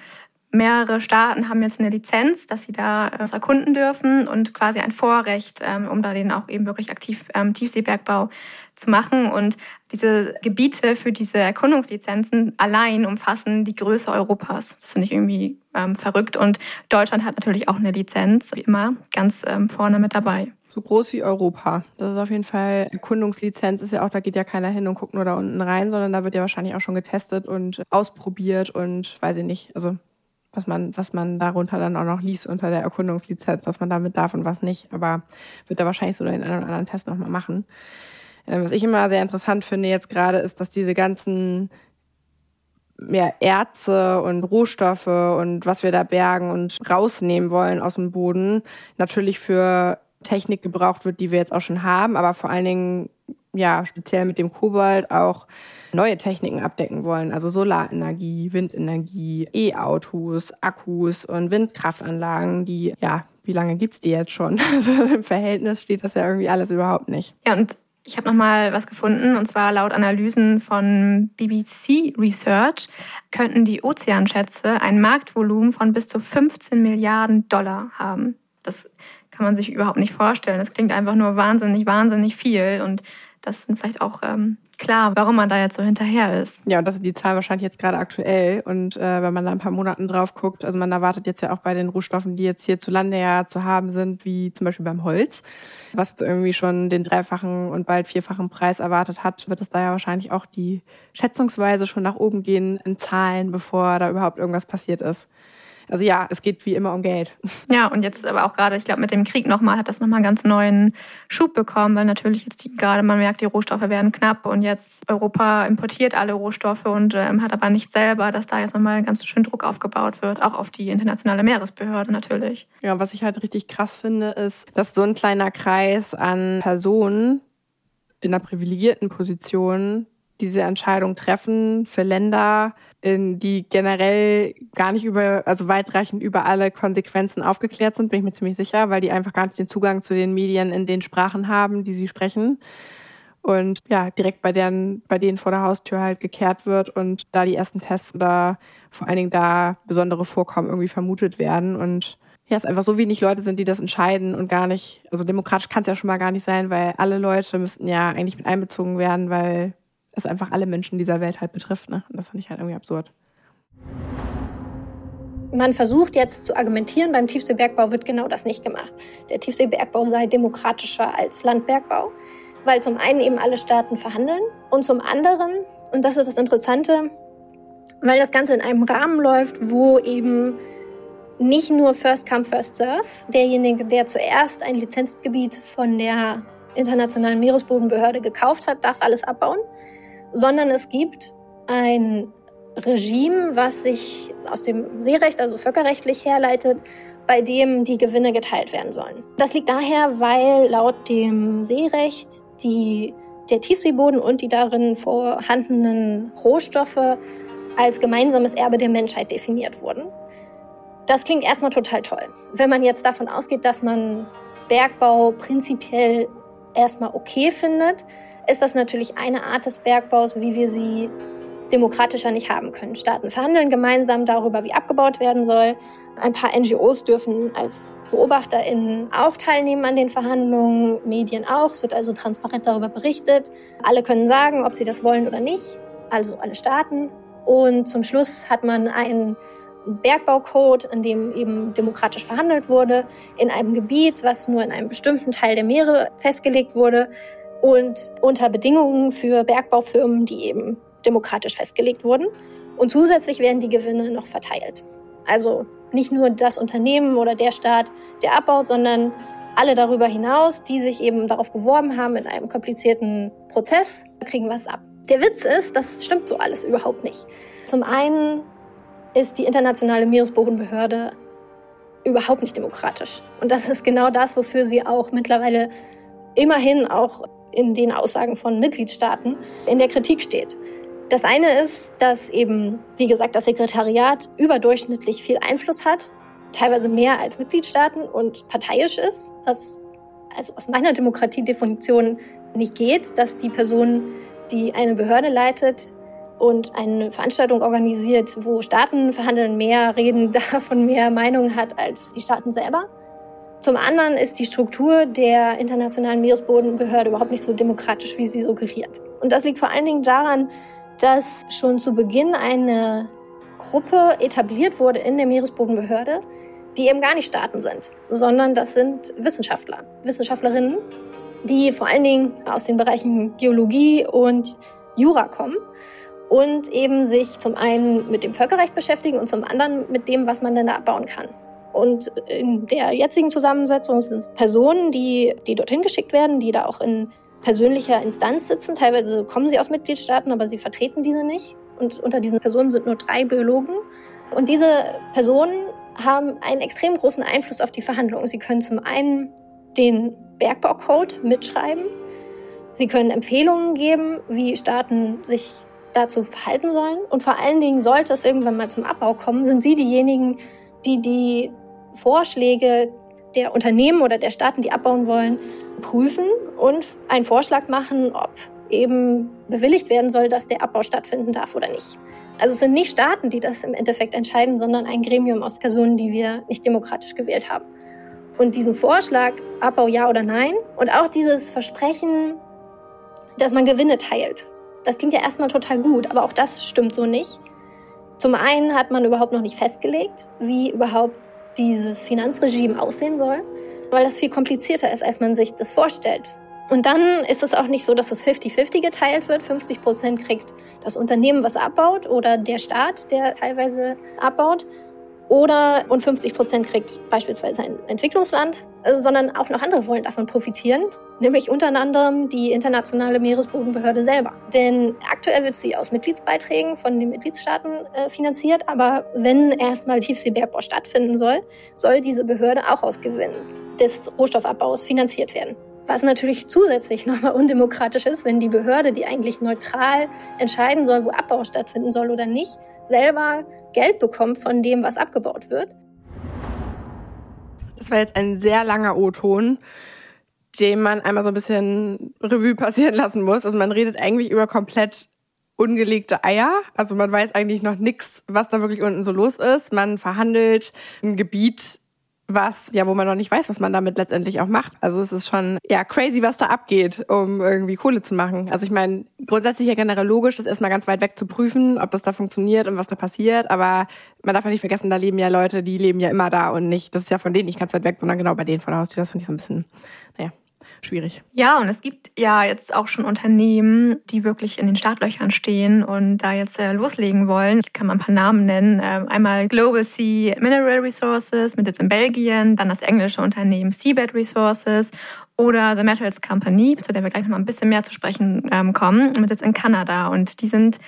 mehrere Staaten haben jetzt eine Lizenz, dass sie da äh, erkunden dürfen und quasi ein Vorrecht, ähm, um da den auch eben wirklich aktiv ähm, Tiefseebergbau zu machen. Und diese Gebiete für diese Erkundungslizenzen allein umfassen die Größe Europas. Das finde ich irgendwie ähm, verrückt. Und Deutschland hat natürlich auch eine Lizenz, wie immer, ganz ähm, vorne mit dabei. So groß wie Europa. Das ist auf jeden Fall, Erkundungslizenz ist ja auch, da geht ja keiner hin und guckt nur da unten rein, sondern da wird ja wahrscheinlich auch schon getestet und ausprobiert und weiß ich nicht. Also was man, was man darunter dann auch noch liest unter der Erkundungslizenz, was man damit darf und was nicht. Aber wird da wahrscheinlich so den einen oder anderen Test nochmal machen. Ähm, was ich immer sehr interessant finde jetzt gerade, ist, dass diese ganzen ja, Erze und Rohstoffe und was wir da bergen und rausnehmen wollen aus dem Boden, natürlich für Technik gebraucht wird, die wir jetzt auch schon haben, aber vor allen Dingen, ja, speziell mit dem Kobalt auch neue Techniken abdecken wollen, also Solarenergie, Windenergie, E-Autos, Akkus und Windkraftanlagen, die, ja, wie lange gibt's die jetzt schon? Also Im Verhältnis steht das ja irgendwie alles überhaupt nicht. Ja, und ich habe noch mal was gefunden und zwar laut Analysen von BBC Research könnten die Ozeanschätze ein Marktvolumen von bis zu 15 Milliarden Dollar haben. Das kann man sich überhaupt nicht vorstellen. Das klingt einfach nur wahnsinnig, wahnsinnig viel und das sind vielleicht auch ähm, klar, warum man da jetzt so hinterher ist. Ja, und das ist die Zahl wahrscheinlich jetzt gerade aktuell. Und äh, wenn man da ein paar Monaten drauf guckt, also man erwartet jetzt ja auch bei den Rohstoffen, die jetzt hier zu Lande ja zu haben sind, wie zum Beispiel beim Holz, was irgendwie schon den dreifachen und bald vierfachen Preis erwartet hat, wird es da ja wahrscheinlich auch die schätzungsweise schon nach oben gehen in Zahlen, bevor da überhaupt irgendwas passiert ist also ja, es geht wie immer um Geld. Ja, und jetzt aber auch gerade, ich glaube, mit dem Krieg nochmal hat das nochmal einen ganz neuen Schub bekommen, weil natürlich jetzt die, gerade man merkt, die Rohstoffe werden knapp und jetzt Europa importiert alle Rohstoffe und ähm, hat aber nicht selber, dass da jetzt nochmal ganz schön Druck aufgebaut wird, auch auf die internationale Meeresbehörde natürlich. Ja, was ich halt richtig krass finde, ist, dass so ein kleiner Kreis an Personen in einer privilegierten Position diese Entscheidung treffen für Länder, in die generell gar nicht über, also weitreichend über alle Konsequenzen aufgeklärt sind, bin ich mir ziemlich sicher, weil die einfach gar nicht den Zugang zu den Medien in den Sprachen haben, die sie sprechen. Und ja, direkt bei deren, bei denen vor der Haustür halt gekehrt wird und da die ersten Tests oder vor allen Dingen da besondere Vorkommen irgendwie vermutet werden. Und ja, es einfach so wenig Leute sind, die das entscheiden und gar nicht, also demokratisch kann es ja schon mal gar nicht sein, weil alle Leute müssten ja eigentlich mit einbezogen werden, weil es einfach alle Menschen dieser Welt halt betrifft. Ne? Und das finde ich halt irgendwie absurd. Man versucht jetzt zu argumentieren, beim Tiefseebergbau wird genau das nicht gemacht. Der Tiefseebergbau sei demokratischer als Landbergbau, weil zum einen eben alle Staaten verhandeln und zum anderen, und das ist das Interessante, weil das Ganze in einem Rahmen läuft, wo eben nicht nur First Come, First Serve, derjenige, der zuerst ein Lizenzgebiet von der Internationalen Meeresbodenbehörde gekauft hat, darf alles abbauen, sondern es gibt ein Regime, was sich aus dem Seerecht, also völkerrechtlich herleitet, bei dem die Gewinne geteilt werden sollen. Das liegt daher, weil laut dem Seerecht die, der Tiefseeboden und die darin vorhandenen Rohstoffe als gemeinsames Erbe der Menschheit definiert wurden. Das klingt erstmal total toll. Wenn man jetzt davon ausgeht, dass man Bergbau prinzipiell erstmal okay findet, ist das natürlich eine Art des Bergbaus, wie wir sie demokratischer nicht haben können. Staaten verhandeln gemeinsam darüber, wie abgebaut werden soll. Ein paar NGOs dürfen als BeobachterInnen auch teilnehmen an den Verhandlungen, Medien auch. Es wird also transparent darüber berichtet. Alle können sagen, ob sie das wollen oder nicht, also alle Staaten. Und zum Schluss hat man einen Bergbaucode, in dem eben demokratisch verhandelt wurde, in einem Gebiet, was nur in einem bestimmten Teil der Meere festgelegt wurde und unter Bedingungen für Bergbaufirmen, die eben demokratisch festgelegt wurden. Und zusätzlich werden die Gewinne noch verteilt. Also nicht nur das Unternehmen oder der Staat, der abbaut, sondern alle darüber hinaus, die sich eben darauf beworben haben in einem komplizierten Prozess, kriegen was ab. Der Witz ist, das stimmt so alles überhaupt nicht. Zum einen ist die internationale Meeresbodenbehörde überhaupt nicht demokratisch. Und das ist genau das, wofür sie auch mittlerweile immerhin auch in den Aussagen von Mitgliedstaaten in der Kritik steht. Das eine ist, dass eben, wie gesagt, das Sekretariat überdurchschnittlich viel Einfluss hat, teilweise mehr als Mitgliedstaaten und parteiisch ist, was also aus meiner Demokratiedefinition nicht geht, dass die Person, die eine Behörde leitet, und eine Veranstaltung organisiert, wo Staaten verhandeln, mehr reden, davon mehr Meinung hat als die Staaten selber. Zum anderen ist die Struktur der Internationalen Meeresbodenbehörde überhaupt nicht so demokratisch, wie sie suggeriert. Und das liegt vor allen Dingen daran, dass schon zu Beginn eine Gruppe etabliert wurde in der Meeresbodenbehörde, die eben gar nicht Staaten sind, sondern das sind Wissenschaftler, Wissenschaftlerinnen, die vor allen Dingen aus den Bereichen Geologie und Jura kommen und eben sich zum einen mit dem Völkerrecht beschäftigen und zum anderen mit dem, was man denn da abbauen kann. Und in der jetzigen Zusammensetzung sind Personen, die, die dorthin geschickt werden, die da auch in persönlicher Instanz sitzen. Teilweise kommen sie aus Mitgliedstaaten, aber sie vertreten diese nicht. Und unter diesen Personen sind nur drei Biologen. Und diese Personen haben einen extrem großen Einfluss auf die Verhandlungen. Sie können zum einen den Bergbaukode mitschreiben. Sie können Empfehlungen geben, wie Staaten sich dazu verhalten sollen. Und vor allen Dingen, sollte es irgendwann mal zum Abbau kommen, sind sie diejenigen, die die Vorschläge der Unternehmen oder der Staaten, die abbauen wollen, prüfen und einen Vorschlag machen, ob eben bewilligt werden soll, dass der Abbau stattfinden darf oder nicht. Also es sind nicht Staaten, die das im Endeffekt entscheiden, sondern ein Gremium aus Personen, die wir nicht demokratisch gewählt haben. Und diesen Vorschlag, Abbau ja oder nein, und auch dieses Versprechen, dass man Gewinne teilt, das klingt ja erstmal total gut, aber auch das stimmt so nicht. Zum einen hat man überhaupt noch nicht festgelegt, wie überhaupt dieses Finanzregime aussehen soll, weil das viel komplizierter ist, als man sich das vorstellt. Und dann ist es auch nicht so, dass es 50-50 geteilt wird. 50 Prozent kriegt das Unternehmen, was abbaut, oder der Staat, der teilweise abbaut. Oder und 50 Prozent kriegt beispielsweise ein Entwicklungsland, also, sondern auch noch andere wollen davon profitieren, nämlich unter anderem die internationale Meeresbodenbehörde selber. Denn aktuell wird sie aus Mitgliedsbeiträgen von den Mitgliedstaaten äh, finanziert, aber wenn erstmal Tiefseebergbau stattfinden soll, soll diese Behörde auch aus Gewinnen des Rohstoffabbaus finanziert werden. Was natürlich zusätzlich nochmal undemokratisch ist, wenn die Behörde, die eigentlich neutral entscheiden soll, wo Abbau stattfinden soll oder nicht, selber Geld bekommt von dem, was abgebaut wird. Das war jetzt ein sehr langer O-Ton, den man einmal so ein bisschen Revue passieren lassen muss. Also man redet eigentlich über komplett ungelegte Eier. Also man weiß eigentlich noch nichts, was da wirklich unten so los ist. Man verhandelt ein Gebiet, was, ja, wo man noch nicht weiß, was man damit letztendlich auch macht. Also es ist schon, ja, crazy, was da abgeht, um irgendwie Kohle zu machen. Also ich meine, grundsätzlich ja generell logisch, das erstmal ganz weit weg zu prüfen, ob das da funktioniert und was da passiert, aber man darf ja nicht vergessen, da leben ja Leute, die leben ja immer da und nicht, das ist ja von denen nicht ganz weit weg, sondern genau bei denen vor der Haustür. Das finde ich so ein bisschen, naja, schwierig. Ja, und es gibt ja jetzt auch schon Unternehmen, die wirklich in den Startlöchern stehen und da jetzt äh, loslegen wollen. Ich kann mal ein paar Namen nennen. Ähm, einmal Global Sea Mineral Resources mit jetzt in Belgien, dann das englische Unternehmen Seabed Resources oder The Metals Company, zu der wir gleich noch mal ein bisschen mehr zu sprechen ähm, kommen, mit jetzt in Kanada. Und die sind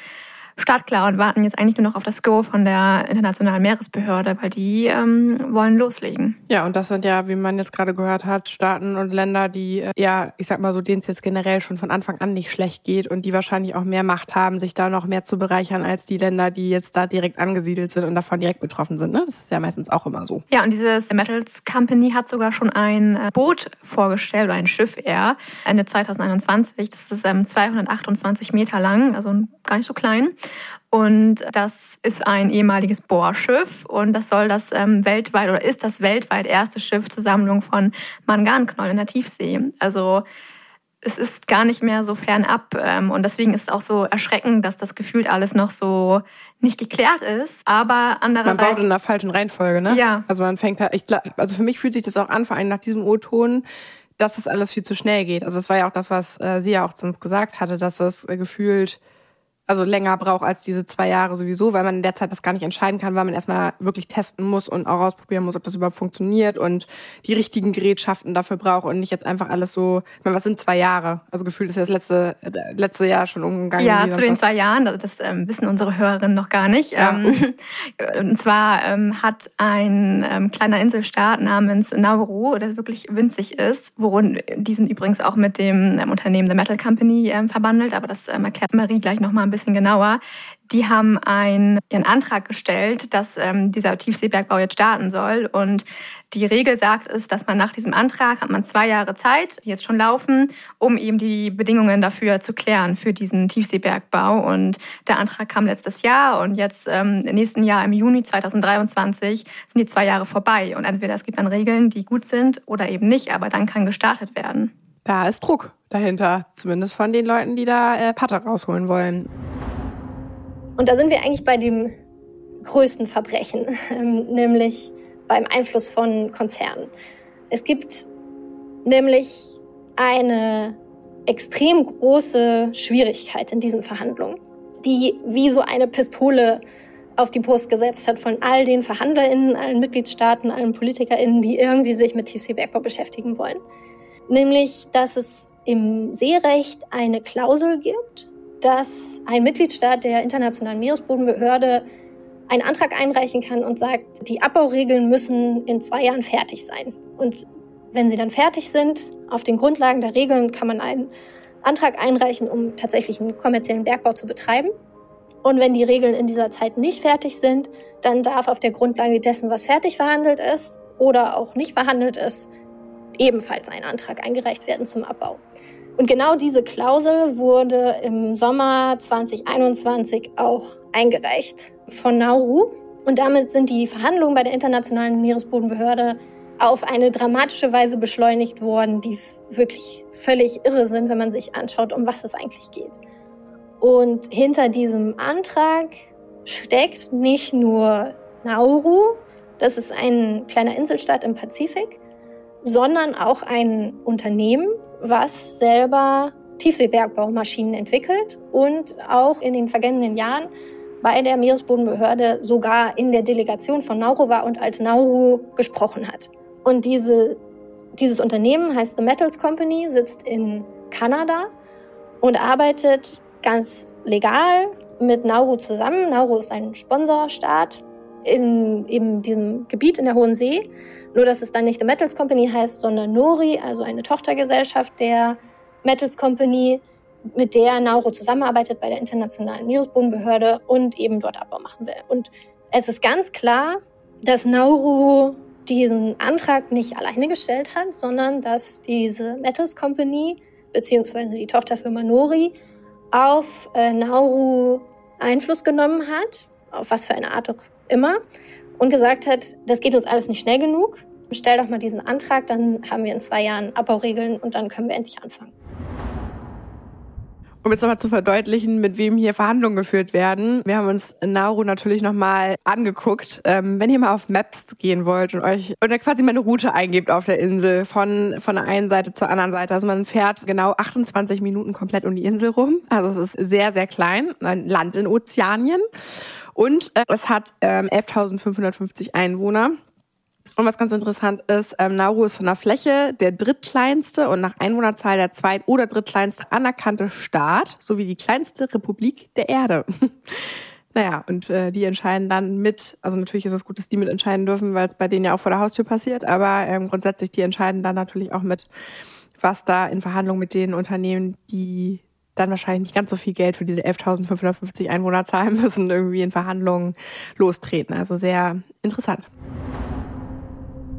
startklar und warten jetzt eigentlich nur noch auf das Go von der Internationalen Meeresbehörde, weil die ähm, wollen loslegen. Ja, und das sind ja, wie man jetzt gerade gehört hat, Staaten und Länder, die äh, ja, ich sag mal so, denen es jetzt generell schon von Anfang an nicht schlecht geht und die wahrscheinlich auch mehr Macht haben, sich da noch mehr zu bereichern als die Länder, die jetzt da direkt angesiedelt sind und davon direkt betroffen sind. Ne? Das ist ja meistens auch immer so. Ja, und dieses Metals Company hat sogar schon ein äh, Boot vorgestellt oder ein Schiff eher Ende 2021. Das ist ähm, 228 Meter lang, also gar nicht so klein. Und das ist ein ehemaliges Bohrschiff und das soll das ähm, weltweit oder ist das weltweit erste Schiff zur Sammlung von Manganknollen in der Tiefsee. Also es ist gar nicht mehr so fernab ähm, und deswegen ist es auch so erschreckend, dass das gefühlt alles noch so nicht geklärt ist. Aber andererseits man baut in der falschen Reihenfolge, ne? Ja. Also man fängt halt, ich also für mich fühlt sich das auch an, vor allem nach diesem O-Ton, dass es alles viel zu schnell geht. Also das war ja auch das, was äh, sie ja auch zu uns gesagt hatte, dass es äh, gefühlt also länger braucht als diese zwei Jahre sowieso, weil man in der Zeit das gar nicht entscheiden kann, weil man erstmal wirklich testen muss und auch ausprobieren muss, ob das überhaupt funktioniert und die richtigen Gerätschaften dafür braucht und nicht jetzt einfach alles so, ich meine, was sind zwei Jahre? Also gefühlt ist ja das letzte, letzte Jahr schon umgegangen. Ja, zu den zwei Jahren, das ähm, wissen unsere Hörerinnen noch gar nicht. Ja. Ähm, und zwar ähm, hat ein ähm, kleiner Inselstaat namens Nauru, der wirklich winzig ist, worin, die sind übrigens auch mit dem ähm, Unternehmen The Metal Company ähm, verbandelt, aber das erklärt Marie gleich nochmal ein bisschen bisschen genauer. Die haben einen, ihren Antrag gestellt, dass ähm, dieser Tiefseebergbau jetzt starten soll. Und die Regel sagt es, dass man nach diesem Antrag hat man zwei Jahre Zeit, die jetzt schon laufen, um eben die Bedingungen dafür zu klären für diesen Tiefseebergbau. Und der Antrag kam letztes Jahr und jetzt ähm, im nächsten Jahr im Juni 2023 sind die zwei Jahre vorbei. Und entweder es gibt dann Regeln, die gut sind oder eben nicht, aber dann kann gestartet werden. Da ist Druck dahinter, zumindest von den Leuten, die da äh, Patte rausholen wollen. Und da sind wir eigentlich bei dem größten Verbrechen, ähm, nämlich beim Einfluss von Konzernen. Es gibt nämlich eine extrem große Schwierigkeit in diesen Verhandlungen, die wie so eine Pistole auf die Brust gesetzt hat von all den VerhandlerInnen, allen Mitgliedstaaten, allen PolitikerInnen, die irgendwie sich mit Tiefseebergbau beschäftigen wollen. Nämlich, dass es im Seerecht eine Klausel gibt, dass ein Mitgliedstaat der Internationalen Meeresbodenbehörde einen Antrag einreichen kann und sagt, die Abbauregeln müssen in zwei Jahren fertig sein. Und wenn sie dann fertig sind, auf den Grundlagen der Regeln kann man einen Antrag einreichen, um tatsächlich einen kommerziellen Bergbau zu betreiben. Und wenn die Regeln in dieser Zeit nicht fertig sind, dann darf auf der Grundlage dessen, was fertig verhandelt ist oder auch nicht verhandelt ist, ebenfalls ein Antrag eingereicht werden zum Abbau. Und genau diese Klausel wurde im Sommer 2021 auch eingereicht von Nauru. Und damit sind die Verhandlungen bei der Internationalen Meeresbodenbehörde auf eine dramatische Weise beschleunigt worden, die wirklich völlig irre sind, wenn man sich anschaut, um was es eigentlich geht. Und hinter diesem Antrag steckt nicht nur Nauru, das ist ein kleiner Inselstaat im Pazifik, sondern auch ein Unternehmen, was selber Tiefseebergbaumaschinen entwickelt und auch in den vergangenen Jahren bei der Meeresbodenbehörde sogar in der Delegation von Nauru war und als Nauru gesprochen hat. Und diese, dieses Unternehmen heißt The Metals Company, sitzt in Kanada und arbeitet ganz legal mit Nauru zusammen. Nauru ist ein Sponsorstaat in eben diesem Gebiet in der Hohen See nur, dass es dann nicht The Metals Company heißt, sondern Nori, also eine Tochtergesellschaft der Metals Company, mit der Nauru zusammenarbeitet bei der Internationalen Meeresbodenbehörde und eben dort Abbau machen will. Und es ist ganz klar, dass Nauru diesen Antrag nicht alleine gestellt hat, sondern dass diese Metals Company beziehungsweise die Tochterfirma Nori auf äh, Nauru Einfluss genommen hat, auf was für eine Art immer, und gesagt hat, das geht uns alles nicht schnell genug. stell doch mal diesen Antrag, dann haben wir in zwei Jahren Abbauregeln und dann können wir endlich anfangen. Um jetzt nochmal zu verdeutlichen, mit wem hier Verhandlungen geführt werden. Wir haben uns Nauru natürlich nochmal angeguckt. Ähm, wenn ihr mal auf Maps gehen wollt und euch oder quasi mal eine Route eingebt auf der Insel von, von der einen Seite zur anderen Seite. Also man fährt genau 28 Minuten komplett um die Insel rum. Also es ist sehr, sehr klein. Ein Land in Ozeanien. Und äh, es hat ähm, 11.550 Einwohner. Und was ganz interessant ist, ähm, Nauru ist von der Fläche der drittkleinste und nach Einwohnerzahl der zweit- oder drittkleinste anerkannte Staat sowie die kleinste Republik der Erde. naja, und äh, die entscheiden dann mit, also natürlich ist es gut, dass die mit entscheiden dürfen, weil es bei denen ja auch vor der Haustür passiert, aber ähm, grundsätzlich, die entscheiden dann natürlich auch mit, was da in Verhandlungen mit den Unternehmen, die dann wahrscheinlich nicht ganz so viel Geld für diese 11.550 Einwohner zahlen müssen, irgendwie in Verhandlungen lostreten. Also sehr interessant.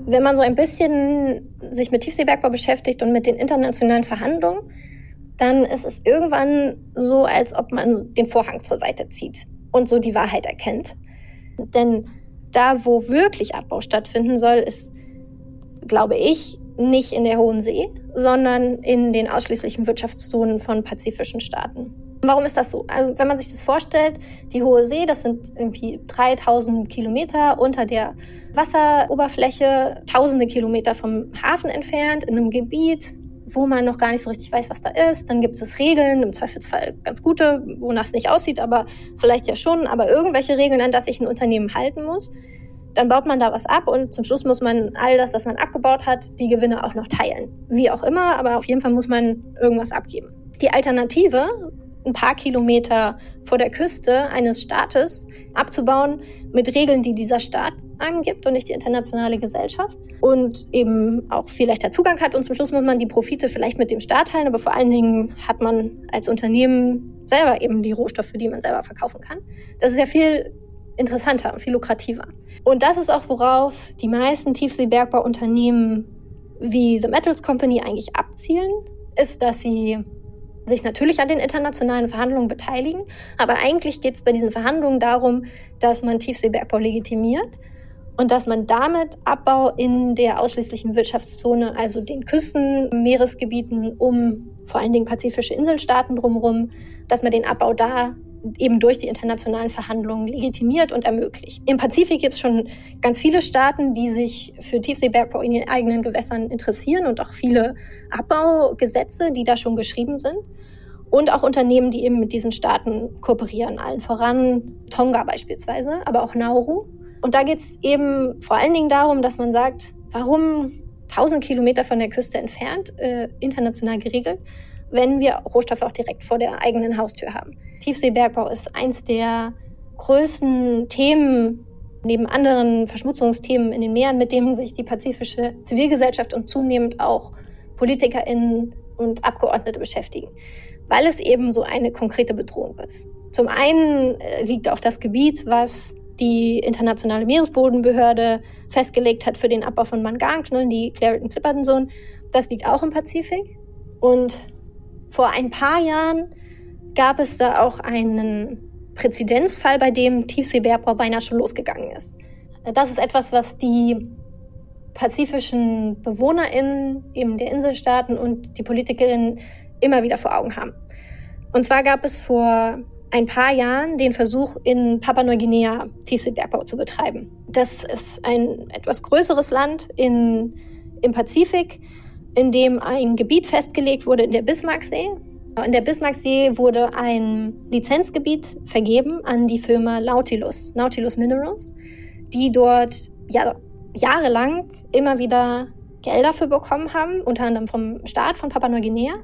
Wenn man so ein bisschen sich mit Tiefseebergbau beschäftigt und mit den internationalen Verhandlungen, dann ist es irgendwann so, als ob man den Vorhang zur Seite zieht und so die Wahrheit erkennt. Denn da, wo wirklich Abbau stattfinden soll, ist, glaube ich, nicht in der Hohen See, sondern in den ausschließlichen Wirtschaftszonen von pazifischen Staaten. Warum ist das so? Also, wenn man sich das vorstellt, die Hohe See, das sind irgendwie 3000 Kilometer unter der Wasseroberfläche, tausende Kilometer vom Hafen entfernt, in einem Gebiet, wo man noch gar nicht so richtig weiß, was da ist. Dann gibt es Regeln, im Zweifelsfall ganz gute, wonach es nicht aussieht, aber vielleicht ja schon, aber irgendwelche Regeln, an das sich ein Unternehmen halten muss. Dann baut man da was ab und zum Schluss muss man all das, was man abgebaut hat, die Gewinne auch noch teilen. Wie auch immer, aber auf jeden Fall muss man irgendwas abgeben. Die Alternative ein paar Kilometer vor der Küste eines Staates abzubauen mit Regeln, die dieser Staat angibt und nicht die internationale Gesellschaft und eben auch viel leichter Zugang hat. Und zum Schluss muss man die Profite vielleicht mit dem Staat teilen, aber vor allen Dingen hat man als Unternehmen selber eben die Rohstoffe, die man selber verkaufen kann. Das ist ja viel interessanter und viel lukrativer. Und das ist auch, worauf die meisten Tiefseebergbauunternehmen wie The Metals Company eigentlich abzielen, ist, dass sie sich natürlich an den internationalen Verhandlungen beteiligen. Aber eigentlich geht es bei diesen Verhandlungen darum, dass man Tiefseebergbau legitimiert und dass man damit Abbau in der ausschließlichen Wirtschaftszone, also den Küsten, Meeresgebieten um vor allen Dingen pazifische Inselstaaten drumherum, dass man den Abbau da eben durch die internationalen Verhandlungen legitimiert und ermöglicht. Im Pazifik gibt es schon ganz viele Staaten, die sich für Tiefseebergbau in den eigenen Gewässern interessieren und auch viele Abbaugesetze, die da schon geschrieben sind. Und auch Unternehmen, die eben mit diesen Staaten kooperieren, allen voran Tonga beispielsweise, aber auch Nauru. Und da geht es eben vor allen Dingen darum, dass man sagt, warum 1000 Kilometer von der Küste entfernt, äh, international geregelt, wenn wir Rohstoffe auch direkt vor der eigenen Haustür haben. Tiefseebergbau ist eins der größten Themen neben anderen Verschmutzungsthemen in den Meeren, mit denen sich die pazifische Zivilgesellschaft und zunehmend auch PolitikerInnen und Abgeordnete beschäftigen, weil es eben so eine konkrete Bedrohung ist. Zum einen äh, liegt auch das Gebiet, was die internationale Meeresbodenbehörde festgelegt hat für den Abbau von Manganknollen, die Clariton-Clipperton Zone. Das liegt auch im Pazifik. Und vor ein paar Jahren gab es da auch einen Präzedenzfall, bei dem Tiefseebergbau beinahe schon losgegangen ist. Das ist etwas, was die pazifischen BewohnerInnen eben der Inselstaaten und die PolitikerInnen immer wieder vor Augen haben. Und zwar gab es vor ein paar Jahren den Versuch, in Papua-Neuguinea Tiefseebergbau zu betreiben. Das ist ein etwas größeres Land in, im Pazifik, in dem ein Gebiet festgelegt wurde in der Bismarcksee. In der Bismarcksee wurde ein Lizenzgebiet vergeben an die Firma Nautilus, Nautilus Minerals, die dort ja, jahrelang immer wieder Gelder für bekommen haben, unter anderem vom Staat von Papua-Neuguinea,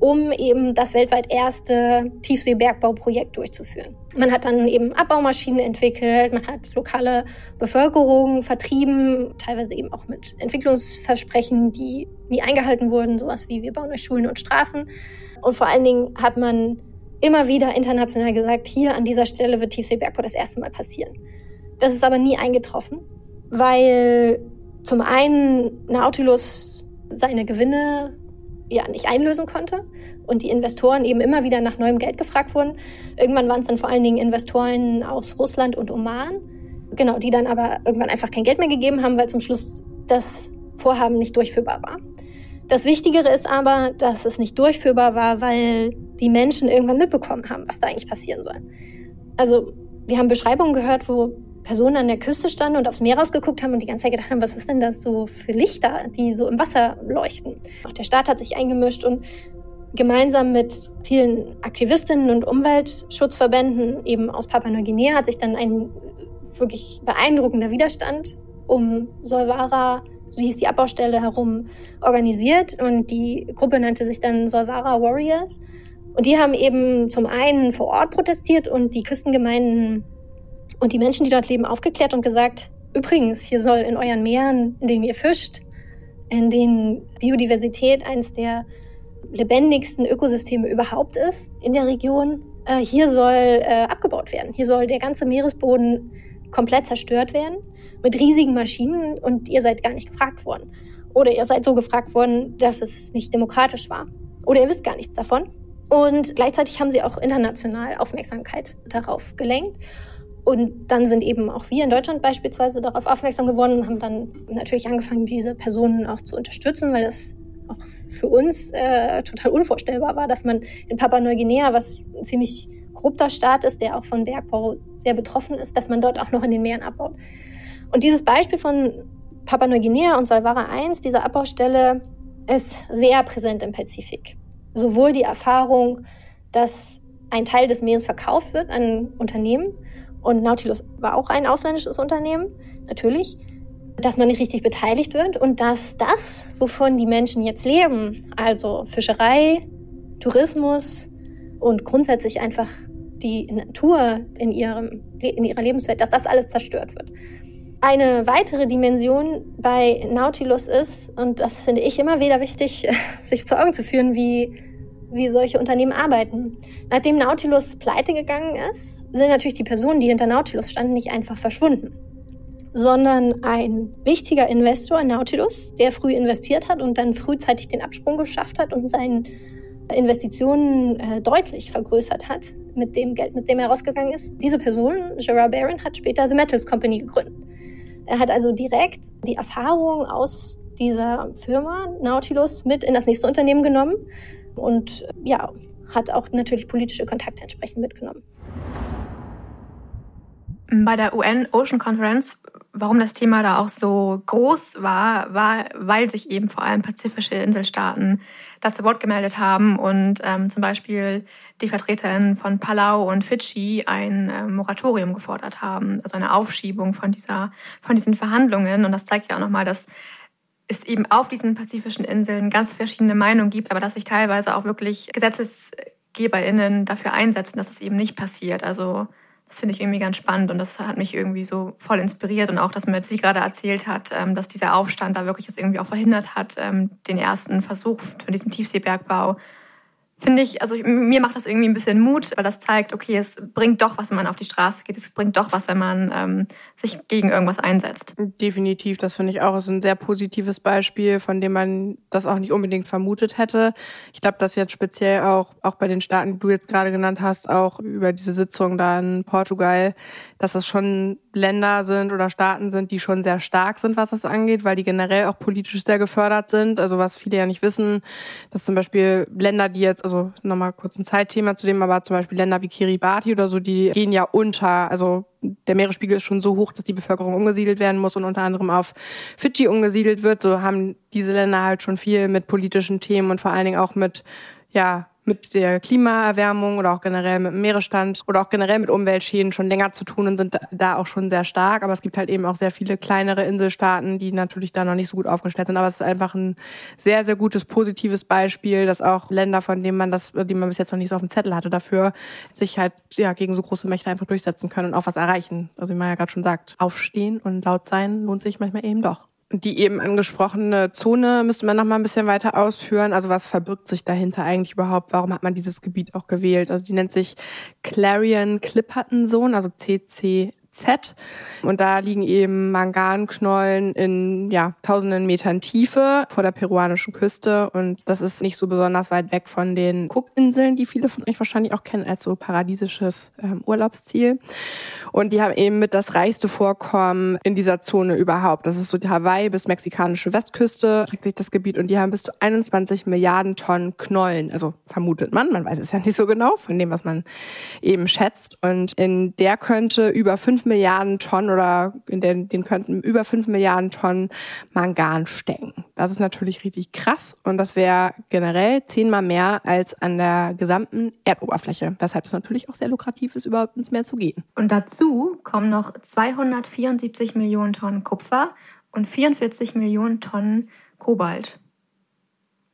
um eben das weltweit erste Tiefseebergbauprojekt durchzuführen. Man hat dann eben Abbaumaschinen entwickelt, man hat lokale Bevölkerung vertrieben, teilweise eben auch mit Entwicklungsversprechen, die nie eingehalten wurden, sowas wie wir bauen euch Schulen und Straßen. Und vor allen Dingen hat man immer wieder international gesagt, hier an dieser Stelle wird Tiefseebergbau das erste Mal passieren. Das ist aber nie eingetroffen, weil zum einen Nautilus seine Gewinne ja nicht einlösen konnte und die Investoren eben immer wieder nach neuem Geld gefragt wurden. Irgendwann waren es dann vor allen Dingen Investoren aus Russland und Oman, genau, die dann aber irgendwann einfach kein Geld mehr gegeben haben, weil zum Schluss das Vorhaben nicht durchführbar war. Das Wichtigere ist aber, dass es nicht durchführbar war, weil die Menschen irgendwann mitbekommen haben, was da eigentlich passieren soll. Also wir haben Beschreibungen gehört, wo Personen an der Küste standen und aufs Meer rausgeguckt haben und die ganze Zeit gedacht haben, was ist denn das so für Lichter, die so im Wasser leuchten. Auch der Staat hat sich eingemischt und gemeinsam mit vielen Aktivistinnen und Umweltschutzverbänden eben aus Papua-Neuguinea hat sich dann ein wirklich beeindruckender Widerstand um Solvara so hieß die Abbaustelle herum, organisiert und die Gruppe nannte sich dann Solvara Warriors. Und die haben eben zum einen vor Ort protestiert und die Küstengemeinden und die Menschen, die dort leben, aufgeklärt und gesagt, übrigens, hier soll in euren Meeren, in denen ihr fischt, in denen Biodiversität eines der lebendigsten Ökosysteme überhaupt ist in der Region, äh, hier soll äh, abgebaut werden. Hier soll der ganze Meeresboden komplett zerstört werden mit riesigen Maschinen und ihr seid gar nicht gefragt worden. Oder ihr seid so gefragt worden, dass es nicht demokratisch war. Oder ihr wisst gar nichts davon. Und gleichzeitig haben sie auch international Aufmerksamkeit darauf gelenkt. Und dann sind eben auch wir in Deutschland beispielsweise darauf aufmerksam geworden und haben dann natürlich angefangen, diese Personen auch zu unterstützen, weil das auch für uns äh, total unvorstellbar war, dass man in Papua-Neuguinea, was ein ziemlich korrupter Staat ist, der auch von Bergbau sehr betroffen ist, dass man dort auch noch in den Meeren abbaut. Und dieses Beispiel von Papua-Neuguinea und Salvara 1, dieser Abbaustelle, ist sehr präsent im Pazifik. Sowohl die Erfahrung, dass ein Teil des Meeres verkauft wird an Unternehmen, und Nautilus war auch ein ausländisches Unternehmen, natürlich, dass man nicht richtig beteiligt wird und dass das, wovon die Menschen jetzt leben, also Fischerei, Tourismus und grundsätzlich einfach die Natur in, ihrem, in ihrer Lebenswelt, dass das alles zerstört wird. Eine weitere Dimension bei Nautilus ist, und das finde ich immer wieder wichtig, sich zu Augen zu führen, wie, wie solche Unternehmen arbeiten. Nachdem Nautilus pleite gegangen ist, sind natürlich die Personen, die hinter Nautilus standen, nicht einfach verschwunden, sondern ein wichtiger Investor, Nautilus, der früh investiert hat und dann frühzeitig den Absprung geschafft hat und seine Investitionen äh, deutlich vergrößert hat mit dem Geld, mit dem er rausgegangen ist. Diese Person, Gerard Barron, hat später The Metals Company gegründet. Er hat also direkt die Erfahrung aus dieser Firma Nautilus mit in das nächste Unternehmen genommen und ja, hat auch natürlich politische Kontakte entsprechend mitgenommen. Bei der UN Ocean Conference, warum das Thema da auch so groß war, war, weil sich eben vor allem pazifische Inselstaaten dazu Wort gemeldet haben und ähm, zum Beispiel die Vertreterinnen von Palau und Fidschi ein äh, Moratorium gefordert haben, also eine Aufschiebung von dieser, von diesen Verhandlungen. Und das zeigt ja auch nochmal, dass es eben auf diesen pazifischen Inseln ganz verschiedene Meinungen gibt, aber dass sich teilweise auch wirklich GesetzgeberInnen dafür einsetzen, dass es eben nicht passiert. Also das finde ich irgendwie ganz spannend und das hat mich irgendwie so voll inspiriert und auch, dass mir sie gerade erzählt hat, ähm, dass dieser Aufstand da wirklich das irgendwie auch verhindert hat, ähm, den ersten Versuch von diesem Tiefseebergbau finde ich, also mir macht das irgendwie ein bisschen Mut, weil das zeigt, okay, es bringt doch was, wenn man auf die Straße geht. Es bringt doch was, wenn man ähm, sich gegen irgendwas einsetzt. Definitiv, das finde ich auch ist ein sehr positives Beispiel, von dem man das auch nicht unbedingt vermutet hätte. Ich glaube, dass jetzt speziell auch, auch bei den Staaten, die du jetzt gerade genannt hast, auch über diese Sitzung da in Portugal, dass das schon Länder sind oder Staaten sind, die schon sehr stark sind, was das angeht, weil die generell auch politisch sehr gefördert sind. Also was viele ja nicht wissen, dass zum Beispiel Länder, die jetzt, also nochmal kurz ein Zeitthema zu dem, aber zum Beispiel Länder wie Kiribati oder so, die gehen ja unter. Also der Meeresspiegel ist schon so hoch, dass die Bevölkerung umgesiedelt werden muss und unter anderem auf Fidschi umgesiedelt wird. So haben diese Länder halt schon viel mit politischen Themen und vor allen Dingen auch mit ja, mit der Klimaerwärmung oder auch generell mit dem Meeresstand oder auch generell mit Umweltschäden schon länger zu tun und sind da auch schon sehr stark. Aber es gibt halt eben auch sehr viele kleinere Inselstaaten, die natürlich da noch nicht so gut aufgestellt sind. Aber es ist einfach ein sehr, sehr gutes, positives Beispiel, dass auch Länder, von denen man das, die man bis jetzt noch nicht so auf dem Zettel hatte, dafür sich halt ja gegen so große Mächte einfach durchsetzen können und auch was erreichen. Also wie man ja gerade schon sagt, aufstehen und laut sein lohnt sich manchmal eben doch. Die eben angesprochene Zone müsste man noch mal ein bisschen weiter ausführen. Also was verbirgt sich dahinter eigentlich überhaupt? Warum hat man dieses Gebiet auch gewählt? Also die nennt sich Clarion Clipperton Zone, also CCZ Z. Und da liegen eben Manganknollen in ja, tausenden Metern Tiefe vor der peruanischen Küste. Und das ist nicht so besonders weit weg von den Cookinseln, die viele von euch wahrscheinlich auch kennen als so paradiesisches ähm, Urlaubsziel. Und die haben eben mit das reichste Vorkommen in dieser Zone überhaupt. Das ist so die Hawaii bis mexikanische Westküste, trägt sich das Gebiet. Und die haben bis zu 21 Milliarden Tonnen Knollen. Also vermutet man, man weiß es ja nicht so genau von dem, was man eben schätzt. Und in der könnte über 5 Milliarden Tonnen oder in den, den könnten über 5 Milliarden Tonnen Mangan stecken. Das ist natürlich richtig krass und das wäre generell zehnmal mehr als an der gesamten Erdoberfläche, weshalb es natürlich auch sehr lukrativ ist, überhaupt ins Meer zu gehen. Und dazu kommen noch 274 Millionen Tonnen Kupfer und 44 Millionen Tonnen Kobalt.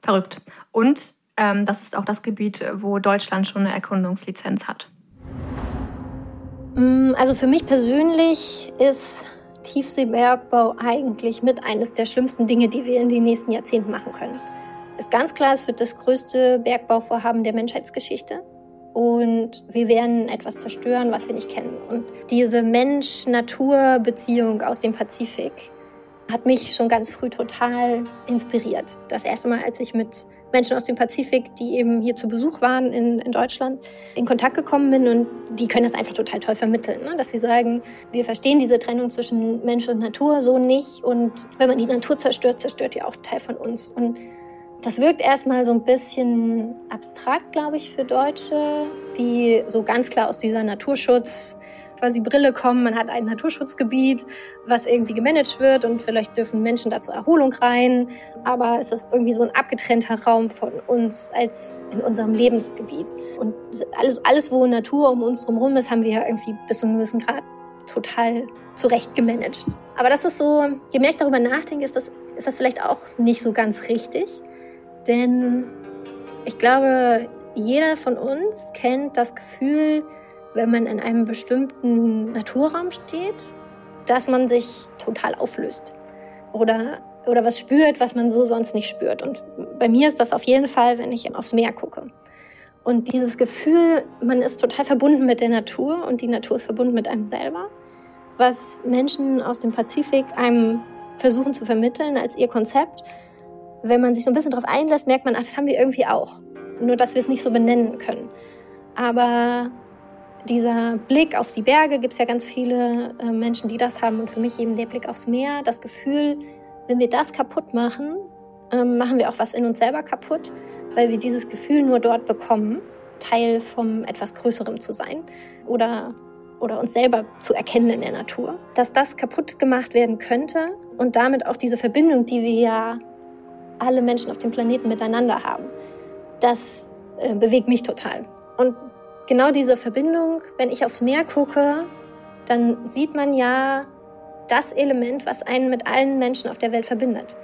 Verrückt. Und ähm, das ist auch das Gebiet, wo Deutschland schon eine Erkundungslizenz hat. Mm, also für mich persönlich ist Tiefseebergbau eigentlich mit eines der schlimmsten Dinge, die wir in den nächsten Jahrzehnten machen können. Ist ganz klar, es wird das größte Bergbauvorhaben der Menschheitsgeschichte. Und wir werden etwas zerstören, was wir nicht kennen. Und diese Mensch-Natur-Beziehung aus dem Pazifik hat mich schon ganz früh total inspiriert. Das erste Mal, als ich mit Menschen aus dem Pazifik, die eben hier zu Besuch waren in, in Deutschland, in Kontakt gekommen bin und die können das einfach total toll vermitteln, ne? dass sie sagen, wir verstehen diese Trennung zwischen Mensch und Natur so nicht und wenn man die Natur zerstört, zerstört die auch Teil von uns und das wirkt erstmal so ein bisschen abstrakt, glaube ich, für Deutsche, die so ganz klar aus dieser Naturschutz quasi Brille kommen. Man hat ein Naturschutzgebiet, was irgendwie gemanagt wird und vielleicht dürfen Menschen da zur Erholung rein. Aber es ist irgendwie so ein abgetrennter Raum von uns als in unserem Lebensgebiet. Und alles, alles wo Natur um uns herum ist, haben wir ja irgendwie bis zu einem gewissen Grad total zurecht gemanagt. Aber das ist so, je mehr ich darüber nachdenke, ist das, ist das vielleicht auch nicht so ganz richtig. Denn ich glaube, jeder von uns kennt das Gefühl, wenn man in einem bestimmten Naturraum steht, dass man sich total auflöst oder, oder was spürt, was man so sonst nicht spürt. Und bei mir ist das auf jeden Fall, wenn ich aufs Meer gucke. Und dieses Gefühl, man ist total verbunden mit der Natur und die Natur ist verbunden mit einem selber, was Menschen aus dem Pazifik einem versuchen zu vermitteln als ihr Konzept. Wenn man sich so ein bisschen darauf einlässt, merkt man, ach, das haben wir irgendwie auch. Nur, dass wir es nicht so benennen können. Aber dieser Blick auf die Berge, gibt es ja ganz viele äh, Menschen, die das haben. Und für mich eben der Blick aufs Meer, das Gefühl, wenn wir das kaputt machen, ähm, machen wir auch was in uns selber kaputt, weil wir dieses Gefühl nur dort bekommen, Teil vom etwas Größerem zu sein oder, oder uns selber zu erkennen in der Natur. Dass das kaputt gemacht werden könnte und damit auch diese Verbindung, die wir ja alle Menschen auf dem Planeten miteinander haben, das äh, bewegt mich total. Und genau diese Verbindung, wenn ich aufs Meer gucke, dann sieht man ja das Element, was einen mit allen Menschen auf der Welt verbindet.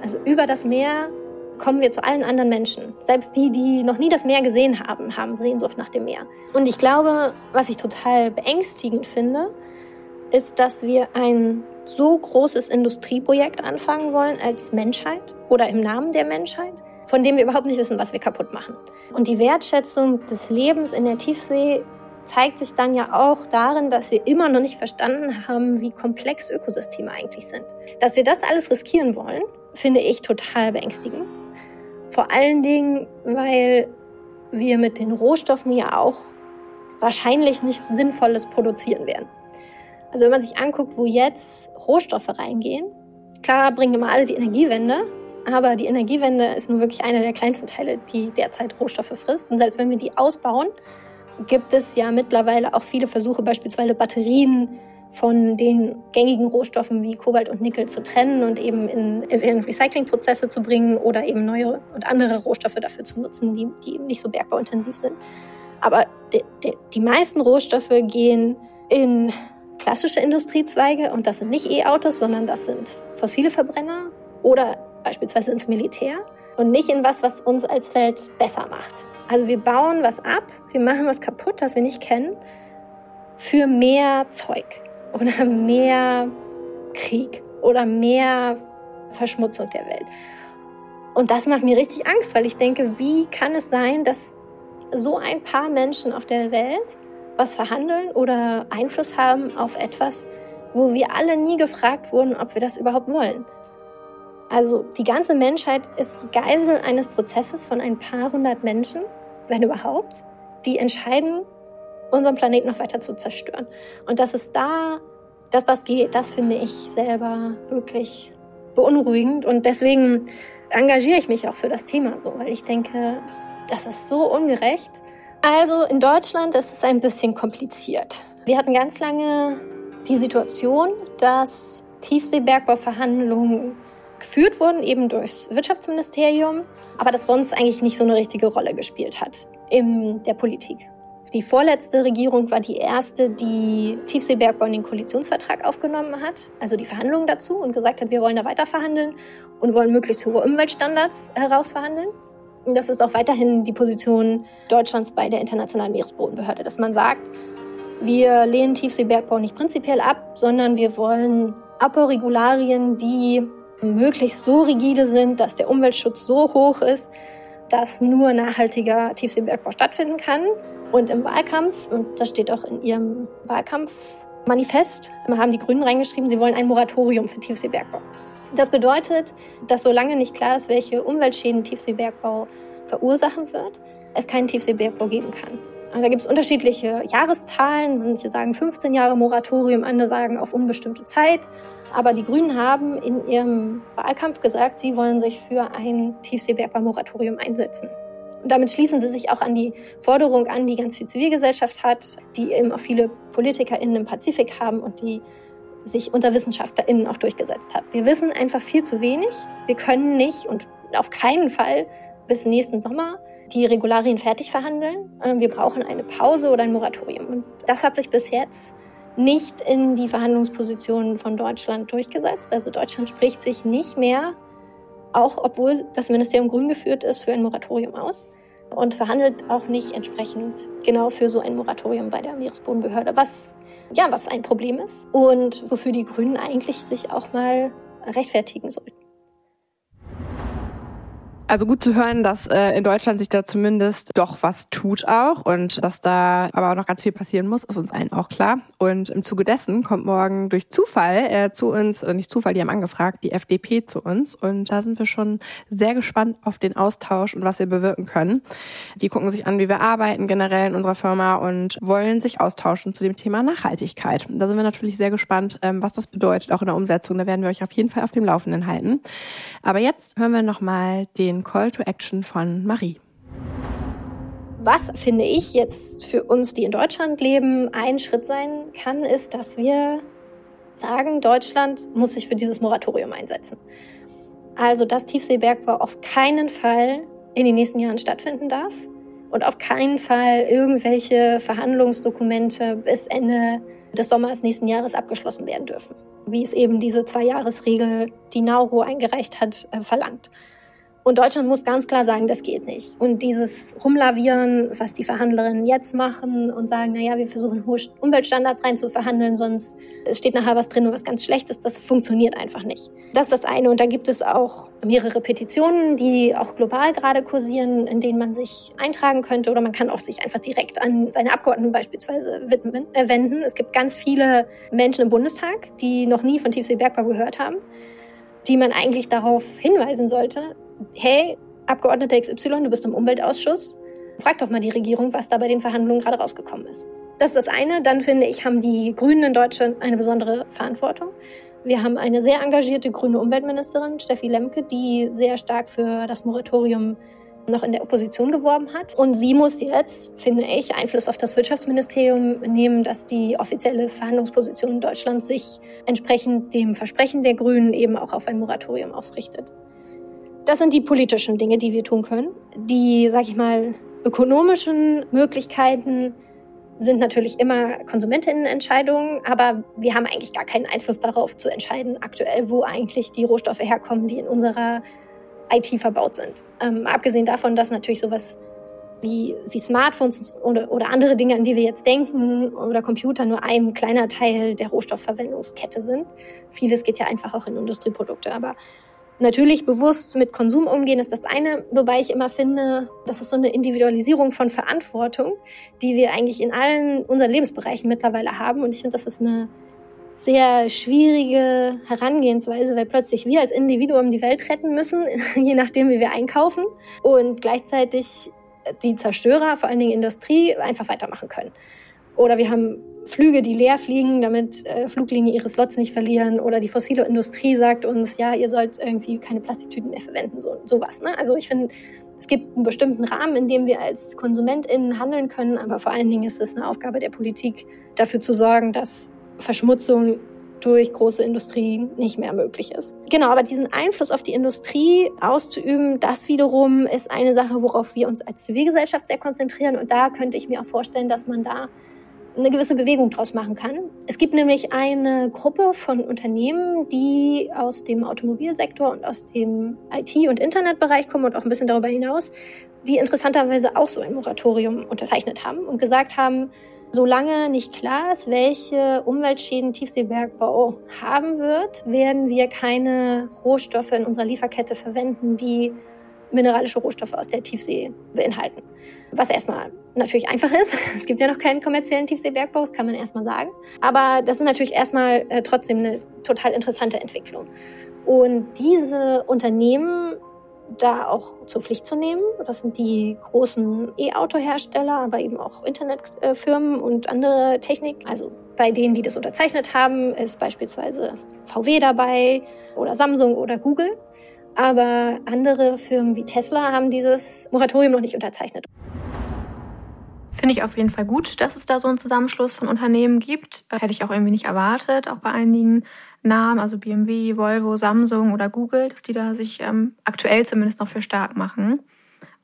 Also über das Meer kommen wir zu allen anderen Menschen. Selbst die, die noch nie das Meer gesehen haben, haben Sehnsucht nach dem Meer. Und ich glaube, was ich total beängstigend finde, ist, dass wir ein so großes Industrieprojekt anfangen wollen als Menschheit oder im Namen der Menschheit, von dem wir überhaupt nicht wissen, was wir kaputt machen. Und die Wertschätzung des Lebens in der Tiefsee zeigt sich dann ja auch darin, dass wir immer noch nicht verstanden haben, wie komplex Ökosysteme eigentlich sind. Dass wir das alles riskieren wollen, finde ich total beängstigend. Vor allen Dingen, weil wir mit den Rohstoffen ja auch wahrscheinlich nichts Sinnvolles produzieren werden. Also wenn man sich anguckt, wo jetzt Rohstoffe reingehen, klar bringen immer alle die Energiewende, aber die Energiewende ist nun wirklich einer der kleinsten Teile, die derzeit Rohstoffe frisst. Und selbst wenn wir die ausbauen, gibt es ja mittlerweile auch viele Versuche, beispielsweise Batterien von den gängigen Rohstoffen wie Kobalt und Nickel zu trennen und eben in, in Recyclingprozesse zu bringen oder eben neue und andere Rohstoffe dafür zu nutzen, die, die eben nicht so bergbauintensiv sind. Aber die, die, die meisten Rohstoffe gehen in klassische Industriezweige und das sind nicht E-Autos, sondern das sind fossile Verbrenner oder beispielsweise ins Militär und nicht in was, was uns als Welt besser macht. Also wir bauen was ab, wir machen was kaputt, das wir nicht kennen, für mehr Zeug oder mehr Krieg oder mehr Verschmutzung der Welt. Und das macht mir richtig Angst, weil ich denke, wie kann es sein, dass so ein paar Menschen auf der Welt was verhandeln oder Einfluss haben auf etwas, wo wir alle nie gefragt wurden, ob wir das überhaupt wollen. Also die ganze Menschheit ist Geisel eines Prozesses von ein paar hundert Menschen, wenn überhaupt, die entscheiden, unseren Planeten noch weiter zu zerstören. Und dass es da, dass das geht, das finde ich selber wirklich beunruhigend. Und deswegen engagiere ich mich auch für das Thema so, weil ich denke, das ist so ungerecht. Also in Deutschland ist es ein bisschen kompliziert. Wir hatten ganz lange die Situation, dass Tiefseebergbauverhandlungen geführt wurden, eben durchs Wirtschaftsministerium, aber das sonst eigentlich nicht so eine richtige Rolle gespielt hat in der Politik. Die vorletzte Regierung war die erste, die Tiefseebergbau in den Koalitionsvertrag aufgenommen hat, also die Verhandlungen dazu und gesagt hat, wir wollen da weiter verhandeln und wollen möglichst hohe Umweltstandards herausverhandeln. Und das ist auch weiterhin die Position Deutschlands bei der Internationalen Meeresbodenbehörde, dass man sagt, wir lehnen Tiefseebergbau nicht prinzipiell ab, sondern wir wollen Abbauregularien, die möglichst so rigide sind, dass der Umweltschutz so hoch ist, dass nur nachhaltiger Tiefseebergbau stattfinden kann. Und im Wahlkampf, und das steht auch in ihrem Wahlkampfmanifest, haben die Grünen reingeschrieben, sie wollen ein Moratorium für Tiefseebergbau. Das bedeutet, dass solange nicht klar ist, welche Umweltschäden Tiefseebergbau verursachen wird, es keinen Tiefseebergbau geben kann. Da gibt es unterschiedliche Jahreszahlen. Manche sagen 15 Jahre Moratorium, andere sagen auf unbestimmte Zeit. Aber die Grünen haben in ihrem Wahlkampf gesagt, sie wollen sich für ein Tiefseebergbau-Moratorium einsetzen. Und damit schließen sie sich auch an die Forderung an, die ganz viel Zivilgesellschaft hat, die eben auch viele PolitikerInnen im Pazifik haben und die sich unter WissenschaftlerInnen auch durchgesetzt hat. Wir wissen einfach viel zu wenig. Wir können nicht und auf keinen Fall bis nächsten Sommer die Regularien fertig verhandeln. Ähm, wir brauchen eine Pause oder ein Moratorium. Und das hat sich bis jetzt nicht in die Verhandlungspositionen von Deutschland durchgesetzt. Also Deutschland spricht sich nicht mehr, auch obwohl das Ministerium grün geführt ist, für ein Moratorium aus und verhandelt auch nicht entsprechend genau für so ein Moratorium bei der Meeresbodenbehörde, was ja, was ein Problem ist und wofür die Grünen eigentlich sich auch mal rechtfertigen sollten. Also gut zu hören, dass äh, in Deutschland sich da zumindest doch was tut auch und dass da aber auch noch ganz viel passieren muss, ist uns allen auch klar. Und im Zuge dessen kommt morgen durch Zufall äh, zu uns, oder nicht Zufall, die haben angefragt, die FDP zu uns. Und da sind wir schon sehr gespannt auf den Austausch und was wir bewirken können. Die gucken sich an, wie wir arbeiten generell in unserer Firma und wollen sich austauschen zu dem Thema Nachhaltigkeit. Da sind wir natürlich sehr gespannt, ähm, was das bedeutet, auch in der Umsetzung. Da werden wir euch auf jeden Fall auf dem Laufenden halten. Aber jetzt hören wir nochmal den den Call to Action von Marie. Was finde ich jetzt für uns, die in Deutschland leben, ein Schritt sein kann, ist, dass wir sagen, Deutschland muss sich für dieses Moratorium einsetzen. Also, dass Tiefseebergbau auf keinen Fall in den nächsten Jahren stattfinden darf und auf keinen Fall irgendwelche Verhandlungsdokumente bis Ende des Sommers nächsten Jahres abgeschlossen werden dürfen, wie es eben diese Zwei-Jahres-Regel, die Nauru eingereicht hat, äh, verlangt. Und Deutschland muss ganz klar sagen, das geht nicht. Und dieses Rumlavieren, was die Verhandlerinnen jetzt machen und sagen, na ja, wir versuchen hohe Umweltstandards rein zu verhandeln, sonst steht nachher was drin, was ganz schlecht ist, das funktioniert einfach nicht. Das ist das eine. Und da gibt es auch mehrere Petitionen, die auch global gerade kursieren, in denen man sich eintragen könnte oder man kann auch sich einfach direkt an seine Abgeordneten beispielsweise äh, wenden. Es gibt ganz viele Menschen im Bundestag, die noch nie von Tiefseebergbau gehört haben die man eigentlich darauf hinweisen sollte, hey, Abgeordneter XY, du bist im Umweltausschuss, frag doch mal die Regierung, was da bei den Verhandlungen gerade rausgekommen ist. Das ist das eine. Dann finde ich, haben die Grünen in Deutschland eine besondere Verantwortung. Wir haben eine sehr engagierte grüne Umweltministerin, Steffi Lemke, die sehr stark für das Moratorium noch in der Opposition geworben hat. Und sie muss jetzt, finde ich, Einfluss auf das Wirtschaftsministerium nehmen, dass die offizielle Verhandlungsposition in Deutschland sich entsprechend dem Versprechen der Grünen eben auch auf ein Moratorium ausrichtet. Das sind die politischen Dinge, die wir tun können. Die, sag ich mal, ökonomischen Möglichkeiten sind natürlich immer Konsumentinnenentscheidungen, aber wir haben eigentlich gar keinen Einfluss darauf zu entscheiden, aktuell, wo eigentlich die Rohstoffe herkommen, die in unserer IT verbaut sind. Ähm, abgesehen davon, dass natürlich sowas wie, wie Smartphones oder, oder andere Dinge, an die wir jetzt denken, oder Computer nur ein kleiner Teil der Rohstoffverwendungskette sind. Vieles geht ja einfach auch in Industrieprodukte, aber Natürlich bewusst mit Konsum umgehen ist das eine, wobei ich immer finde, das ist so eine Individualisierung von Verantwortung, die wir eigentlich in allen unseren Lebensbereichen mittlerweile haben. Und ich finde, das ist eine sehr schwierige Herangehensweise, weil plötzlich wir als Individuum die Welt retten müssen, je nachdem, wie wir einkaufen und gleichzeitig die Zerstörer, vor allen Dingen Industrie, einfach weitermachen können. Oder wir haben Flüge, die leer fliegen, damit äh, Fluglinien ihre Slots nicht verlieren. Oder die fossile Industrie sagt uns, ja, ihr sollt irgendwie keine Plastiktüten mehr verwenden, so sowas. Ne? Also ich finde, es gibt einen bestimmten Rahmen, in dem wir als KonsumentInnen handeln können, aber vor allen Dingen ist es eine Aufgabe der Politik, dafür zu sorgen, dass Verschmutzung durch große Industrie nicht mehr möglich ist. Genau, aber diesen Einfluss auf die Industrie auszuüben, das wiederum ist eine Sache, worauf wir uns als Zivilgesellschaft sehr konzentrieren. Und da könnte ich mir auch vorstellen, dass man da eine gewisse Bewegung draus machen kann. Es gibt nämlich eine Gruppe von Unternehmen, die aus dem Automobilsektor und aus dem IT- und Internetbereich kommen und auch ein bisschen darüber hinaus, die interessanterweise auch so ein Moratorium unterzeichnet haben und gesagt haben, solange nicht klar ist, welche Umweltschäden Tiefseebergbau haben wird, werden wir keine Rohstoffe in unserer Lieferkette verwenden, die mineralische Rohstoffe aus der Tiefsee beinhalten. Was erstmal natürlich einfach ist. Es gibt ja noch keinen kommerziellen Tiefseebergbau, das kann man erstmal sagen. Aber das ist natürlich erstmal äh, trotzdem eine total interessante Entwicklung. Und diese Unternehmen da auch zur Pflicht zu nehmen. Das sind die großen E-Auto-Hersteller, aber eben auch Internetfirmen und andere Technik. Also bei denen, die das unterzeichnet haben, ist beispielsweise VW dabei oder Samsung oder Google. Aber andere Firmen wie Tesla haben dieses Moratorium noch nicht unterzeichnet. Finde ich auf jeden Fall gut, dass es da so einen Zusammenschluss von Unternehmen gibt. Äh, hätte ich auch irgendwie nicht erwartet, auch bei einigen Namen, also BMW, Volvo, Samsung oder Google, dass die da sich ähm, aktuell zumindest noch für stark machen.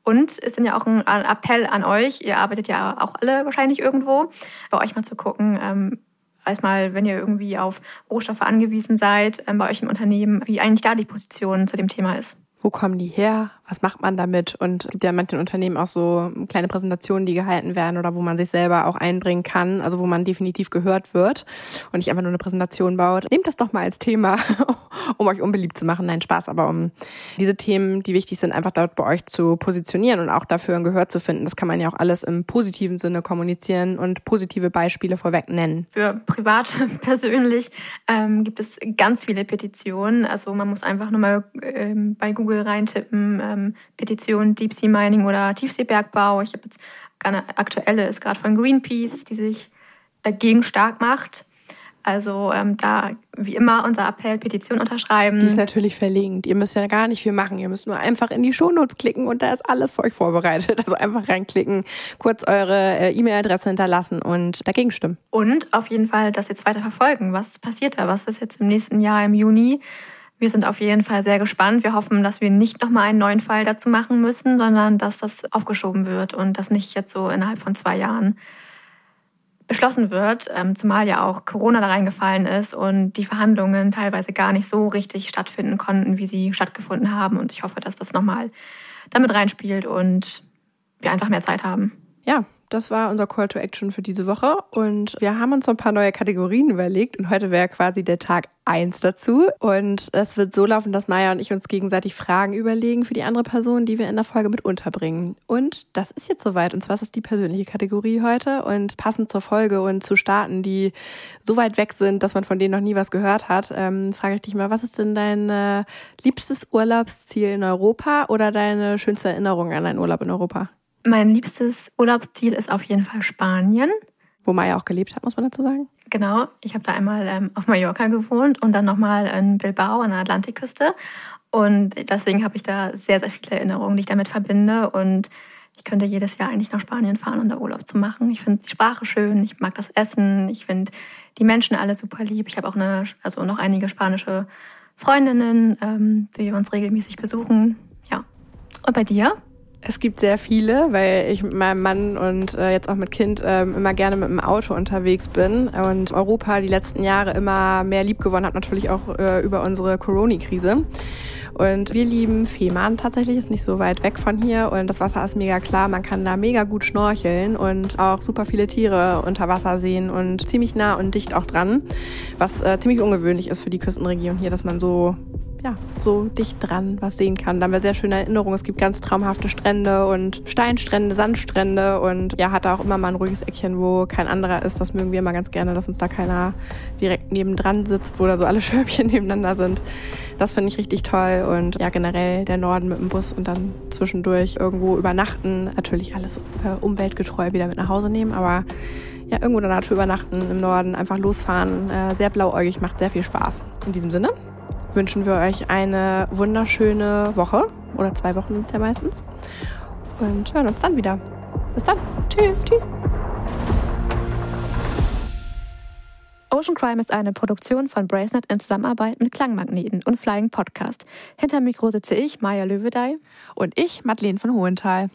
Und es sind ja auch ein Appell an euch, ihr arbeitet ja auch alle wahrscheinlich irgendwo, bei euch mal zu gucken, ähm, erstmal, wenn ihr irgendwie auf Rohstoffe angewiesen seid, ähm, bei euch im Unternehmen, wie eigentlich da die Position zu dem Thema ist. Wo kommen die her? Was macht man damit? Und es gibt ja in manchen Unternehmen auch so kleine Präsentationen, die gehalten werden oder wo man sich selber auch einbringen kann, also wo man definitiv gehört wird und nicht einfach nur eine Präsentation baut. Nehmt das doch mal als Thema, um euch unbeliebt zu machen. Nein, Spaß, aber um diese Themen, die wichtig sind, einfach dort bei euch zu positionieren und auch dafür ein Gehör zu finden. Das kann man ja auch alles im positiven Sinne kommunizieren und positive Beispiele vorweg nennen. Für privat persönlich ähm, gibt es ganz viele Petitionen. Also man muss einfach nur mal ähm, bei Google reintippen, ähm, Petition Deep Sea Mining oder Tiefseebergbau. Ich habe jetzt eine aktuelle, ist gerade von Greenpeace, die sich dagegen stark macht. Also ähm, da wie immer unser Appell, Petition unterschreiben. Die ist natürlich verlinkt. Ihr müsst ja gar nicht viel machen. Ihr müsst nur einfach in die Shownotes klicken und da ist alles für euch vorbereitet. Also einfach reinklicken, kurz eure äh, E-Mail-Adresse hinterlassen und dagegen stimmen. Und auf jeden Fall das jetzt weiter verfolgen. Was passiert da? Was ist jetzt im nächsten Jahr im Juni? Wir sind auf jeden Fall sehr gespannt. Wir hoffen, dass wir nicht nochmal einen neuen Fall dazu machen müssen, sondern dass das aufgeschoben wird und das nicht jetzt so innerhalb von zwei Jahren beschlossen wird, ähm, zumal ja auch Corona da reingefallen ist und die Verhandlungen teilweise gar nicht so richtig stattfinden konnten, wie sie stattgefunden haben. Und ich hoffe, dass das nochmal damit reinspielt und wir einfach mehr Zeit haben. Ja, das war unser Call to Action für diese Woche. Und wir haben uns so ein paar neue Kategorien überlegt. Und heute wäre quasi der Tag eins dazu. Und es wird so laufen, dass Maya und ich uns gegenseitig Fragen überlegen für die andere Person, die wir in der Folge mit unterbringen. Und das ist jetzt soweit. Und zwar ist es die persönliche Kategorie heute. Und passend zur Folge und zu Staaten, die so weit weg sind, dass man von denen noch nie was gehört hat, ähm, frage ich dich mal, was ist denn dein äh, liebstes Urlaubsziel in Europa oder deine schönste Erinnerung an einen Urlaub in Europa? Mein liebstes Urlaubsziel ist auf jeden Fall Spanien. Wo Maya auch gelebt hat, muss man dazu sagen. Genau, ich habe da einmal ähm, auf Mallorca gewohnt und dann nochmal in Bilbao an der Atlantikküste. Und deswegen habe ich da sehr, sehr viele Erinnerungen, die ich damit verbinde. Und ich könnte jedes Jahr eigentlich nach Spanien fahren, um da Urlaub zu machen. Ich finde die Sprache schön, ich mag das Essen, ich finde die Menschen alle super lieb. Ich habe auch eine, also noch einige spanische Freundinnen, ähm, die wir uns regelmäßig besuchen. Ja. Und bei dir? Es gibt sehr viele, weil ich mit meinem Mann und äh, jetzt auch mit Kind ähm, immer gerne mit dem Auto unterwegs bin und Europa die letzten Jahre immer mehr lieb gewonnen hat, natürlich auch äh, über unsere Corona-Krise. Und wir lieben Fehmarn tatsächlich, ist nicht so weit weg von hier und das Wasser ist mega klar, man kann da mega gut schnorcheln und auch super viele Tiere unter Wasser sehen und ziemlich nah und dicht auch dran, was äh, ziemlich ungewöhnlich ist für die Küstenregion hier, dass man so ja, so dicht dran was sehen kann. Da haben wir sehr schöne Erinnerungen. Es gibt ganz traumhafte Strände und Steinstrände, Sandstrände und ja, hat da auch immer mal ein ruhiges Eckchen, wo kein anderer ist. Das mögen wir immer ganz gerne, dass uns da keiner direkt nebendran sitzt, wo da so alle Schörbchen nebeneinander sind. Das finde ich richtig toll und ja, generell der Norden mit dem Bus und dann zwischendurch irgendwo übernachten. Natürlich alles äh, umweltgetreu wieder mit nach Hause nehmen, aber ja, irgendwo in der Natur übernachten im Norden, einfach losfahren. Äh, sehr blauäugig, macht sehr viel Spaß. In diesem Sinne wünschen wir euch eine wunderschöne Woche oder zwei Wochen sind es ja meistens und hören uns dann wieder. Bis dann. Tschüss, tschüss. Ocean Crime ist eine Produktion von Bracenet in Zusammenarbeit mit Klangmagneten und Flying Podcast. Hinter Mikro sitze ich, Maja Löwedey. Und ich, Madeleine von Hohenthal.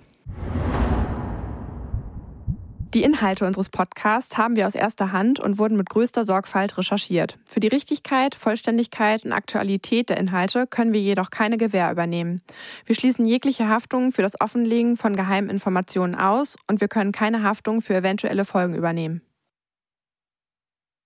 Die Inhalte unseres Podcasts haben wir aus erster Hand und wurden mit größter Sorgfalt recherchiert. Für die Richtigkeit, Vollständigkeit und Aktualität der Inhalte können wir jedoch keine Gewähr übernehmen. Wir schließen jegliche Haftung für das Offenlegen von geheimen Informationen aus und wir können keine Haftung für eventuelle Folgen übernehmen.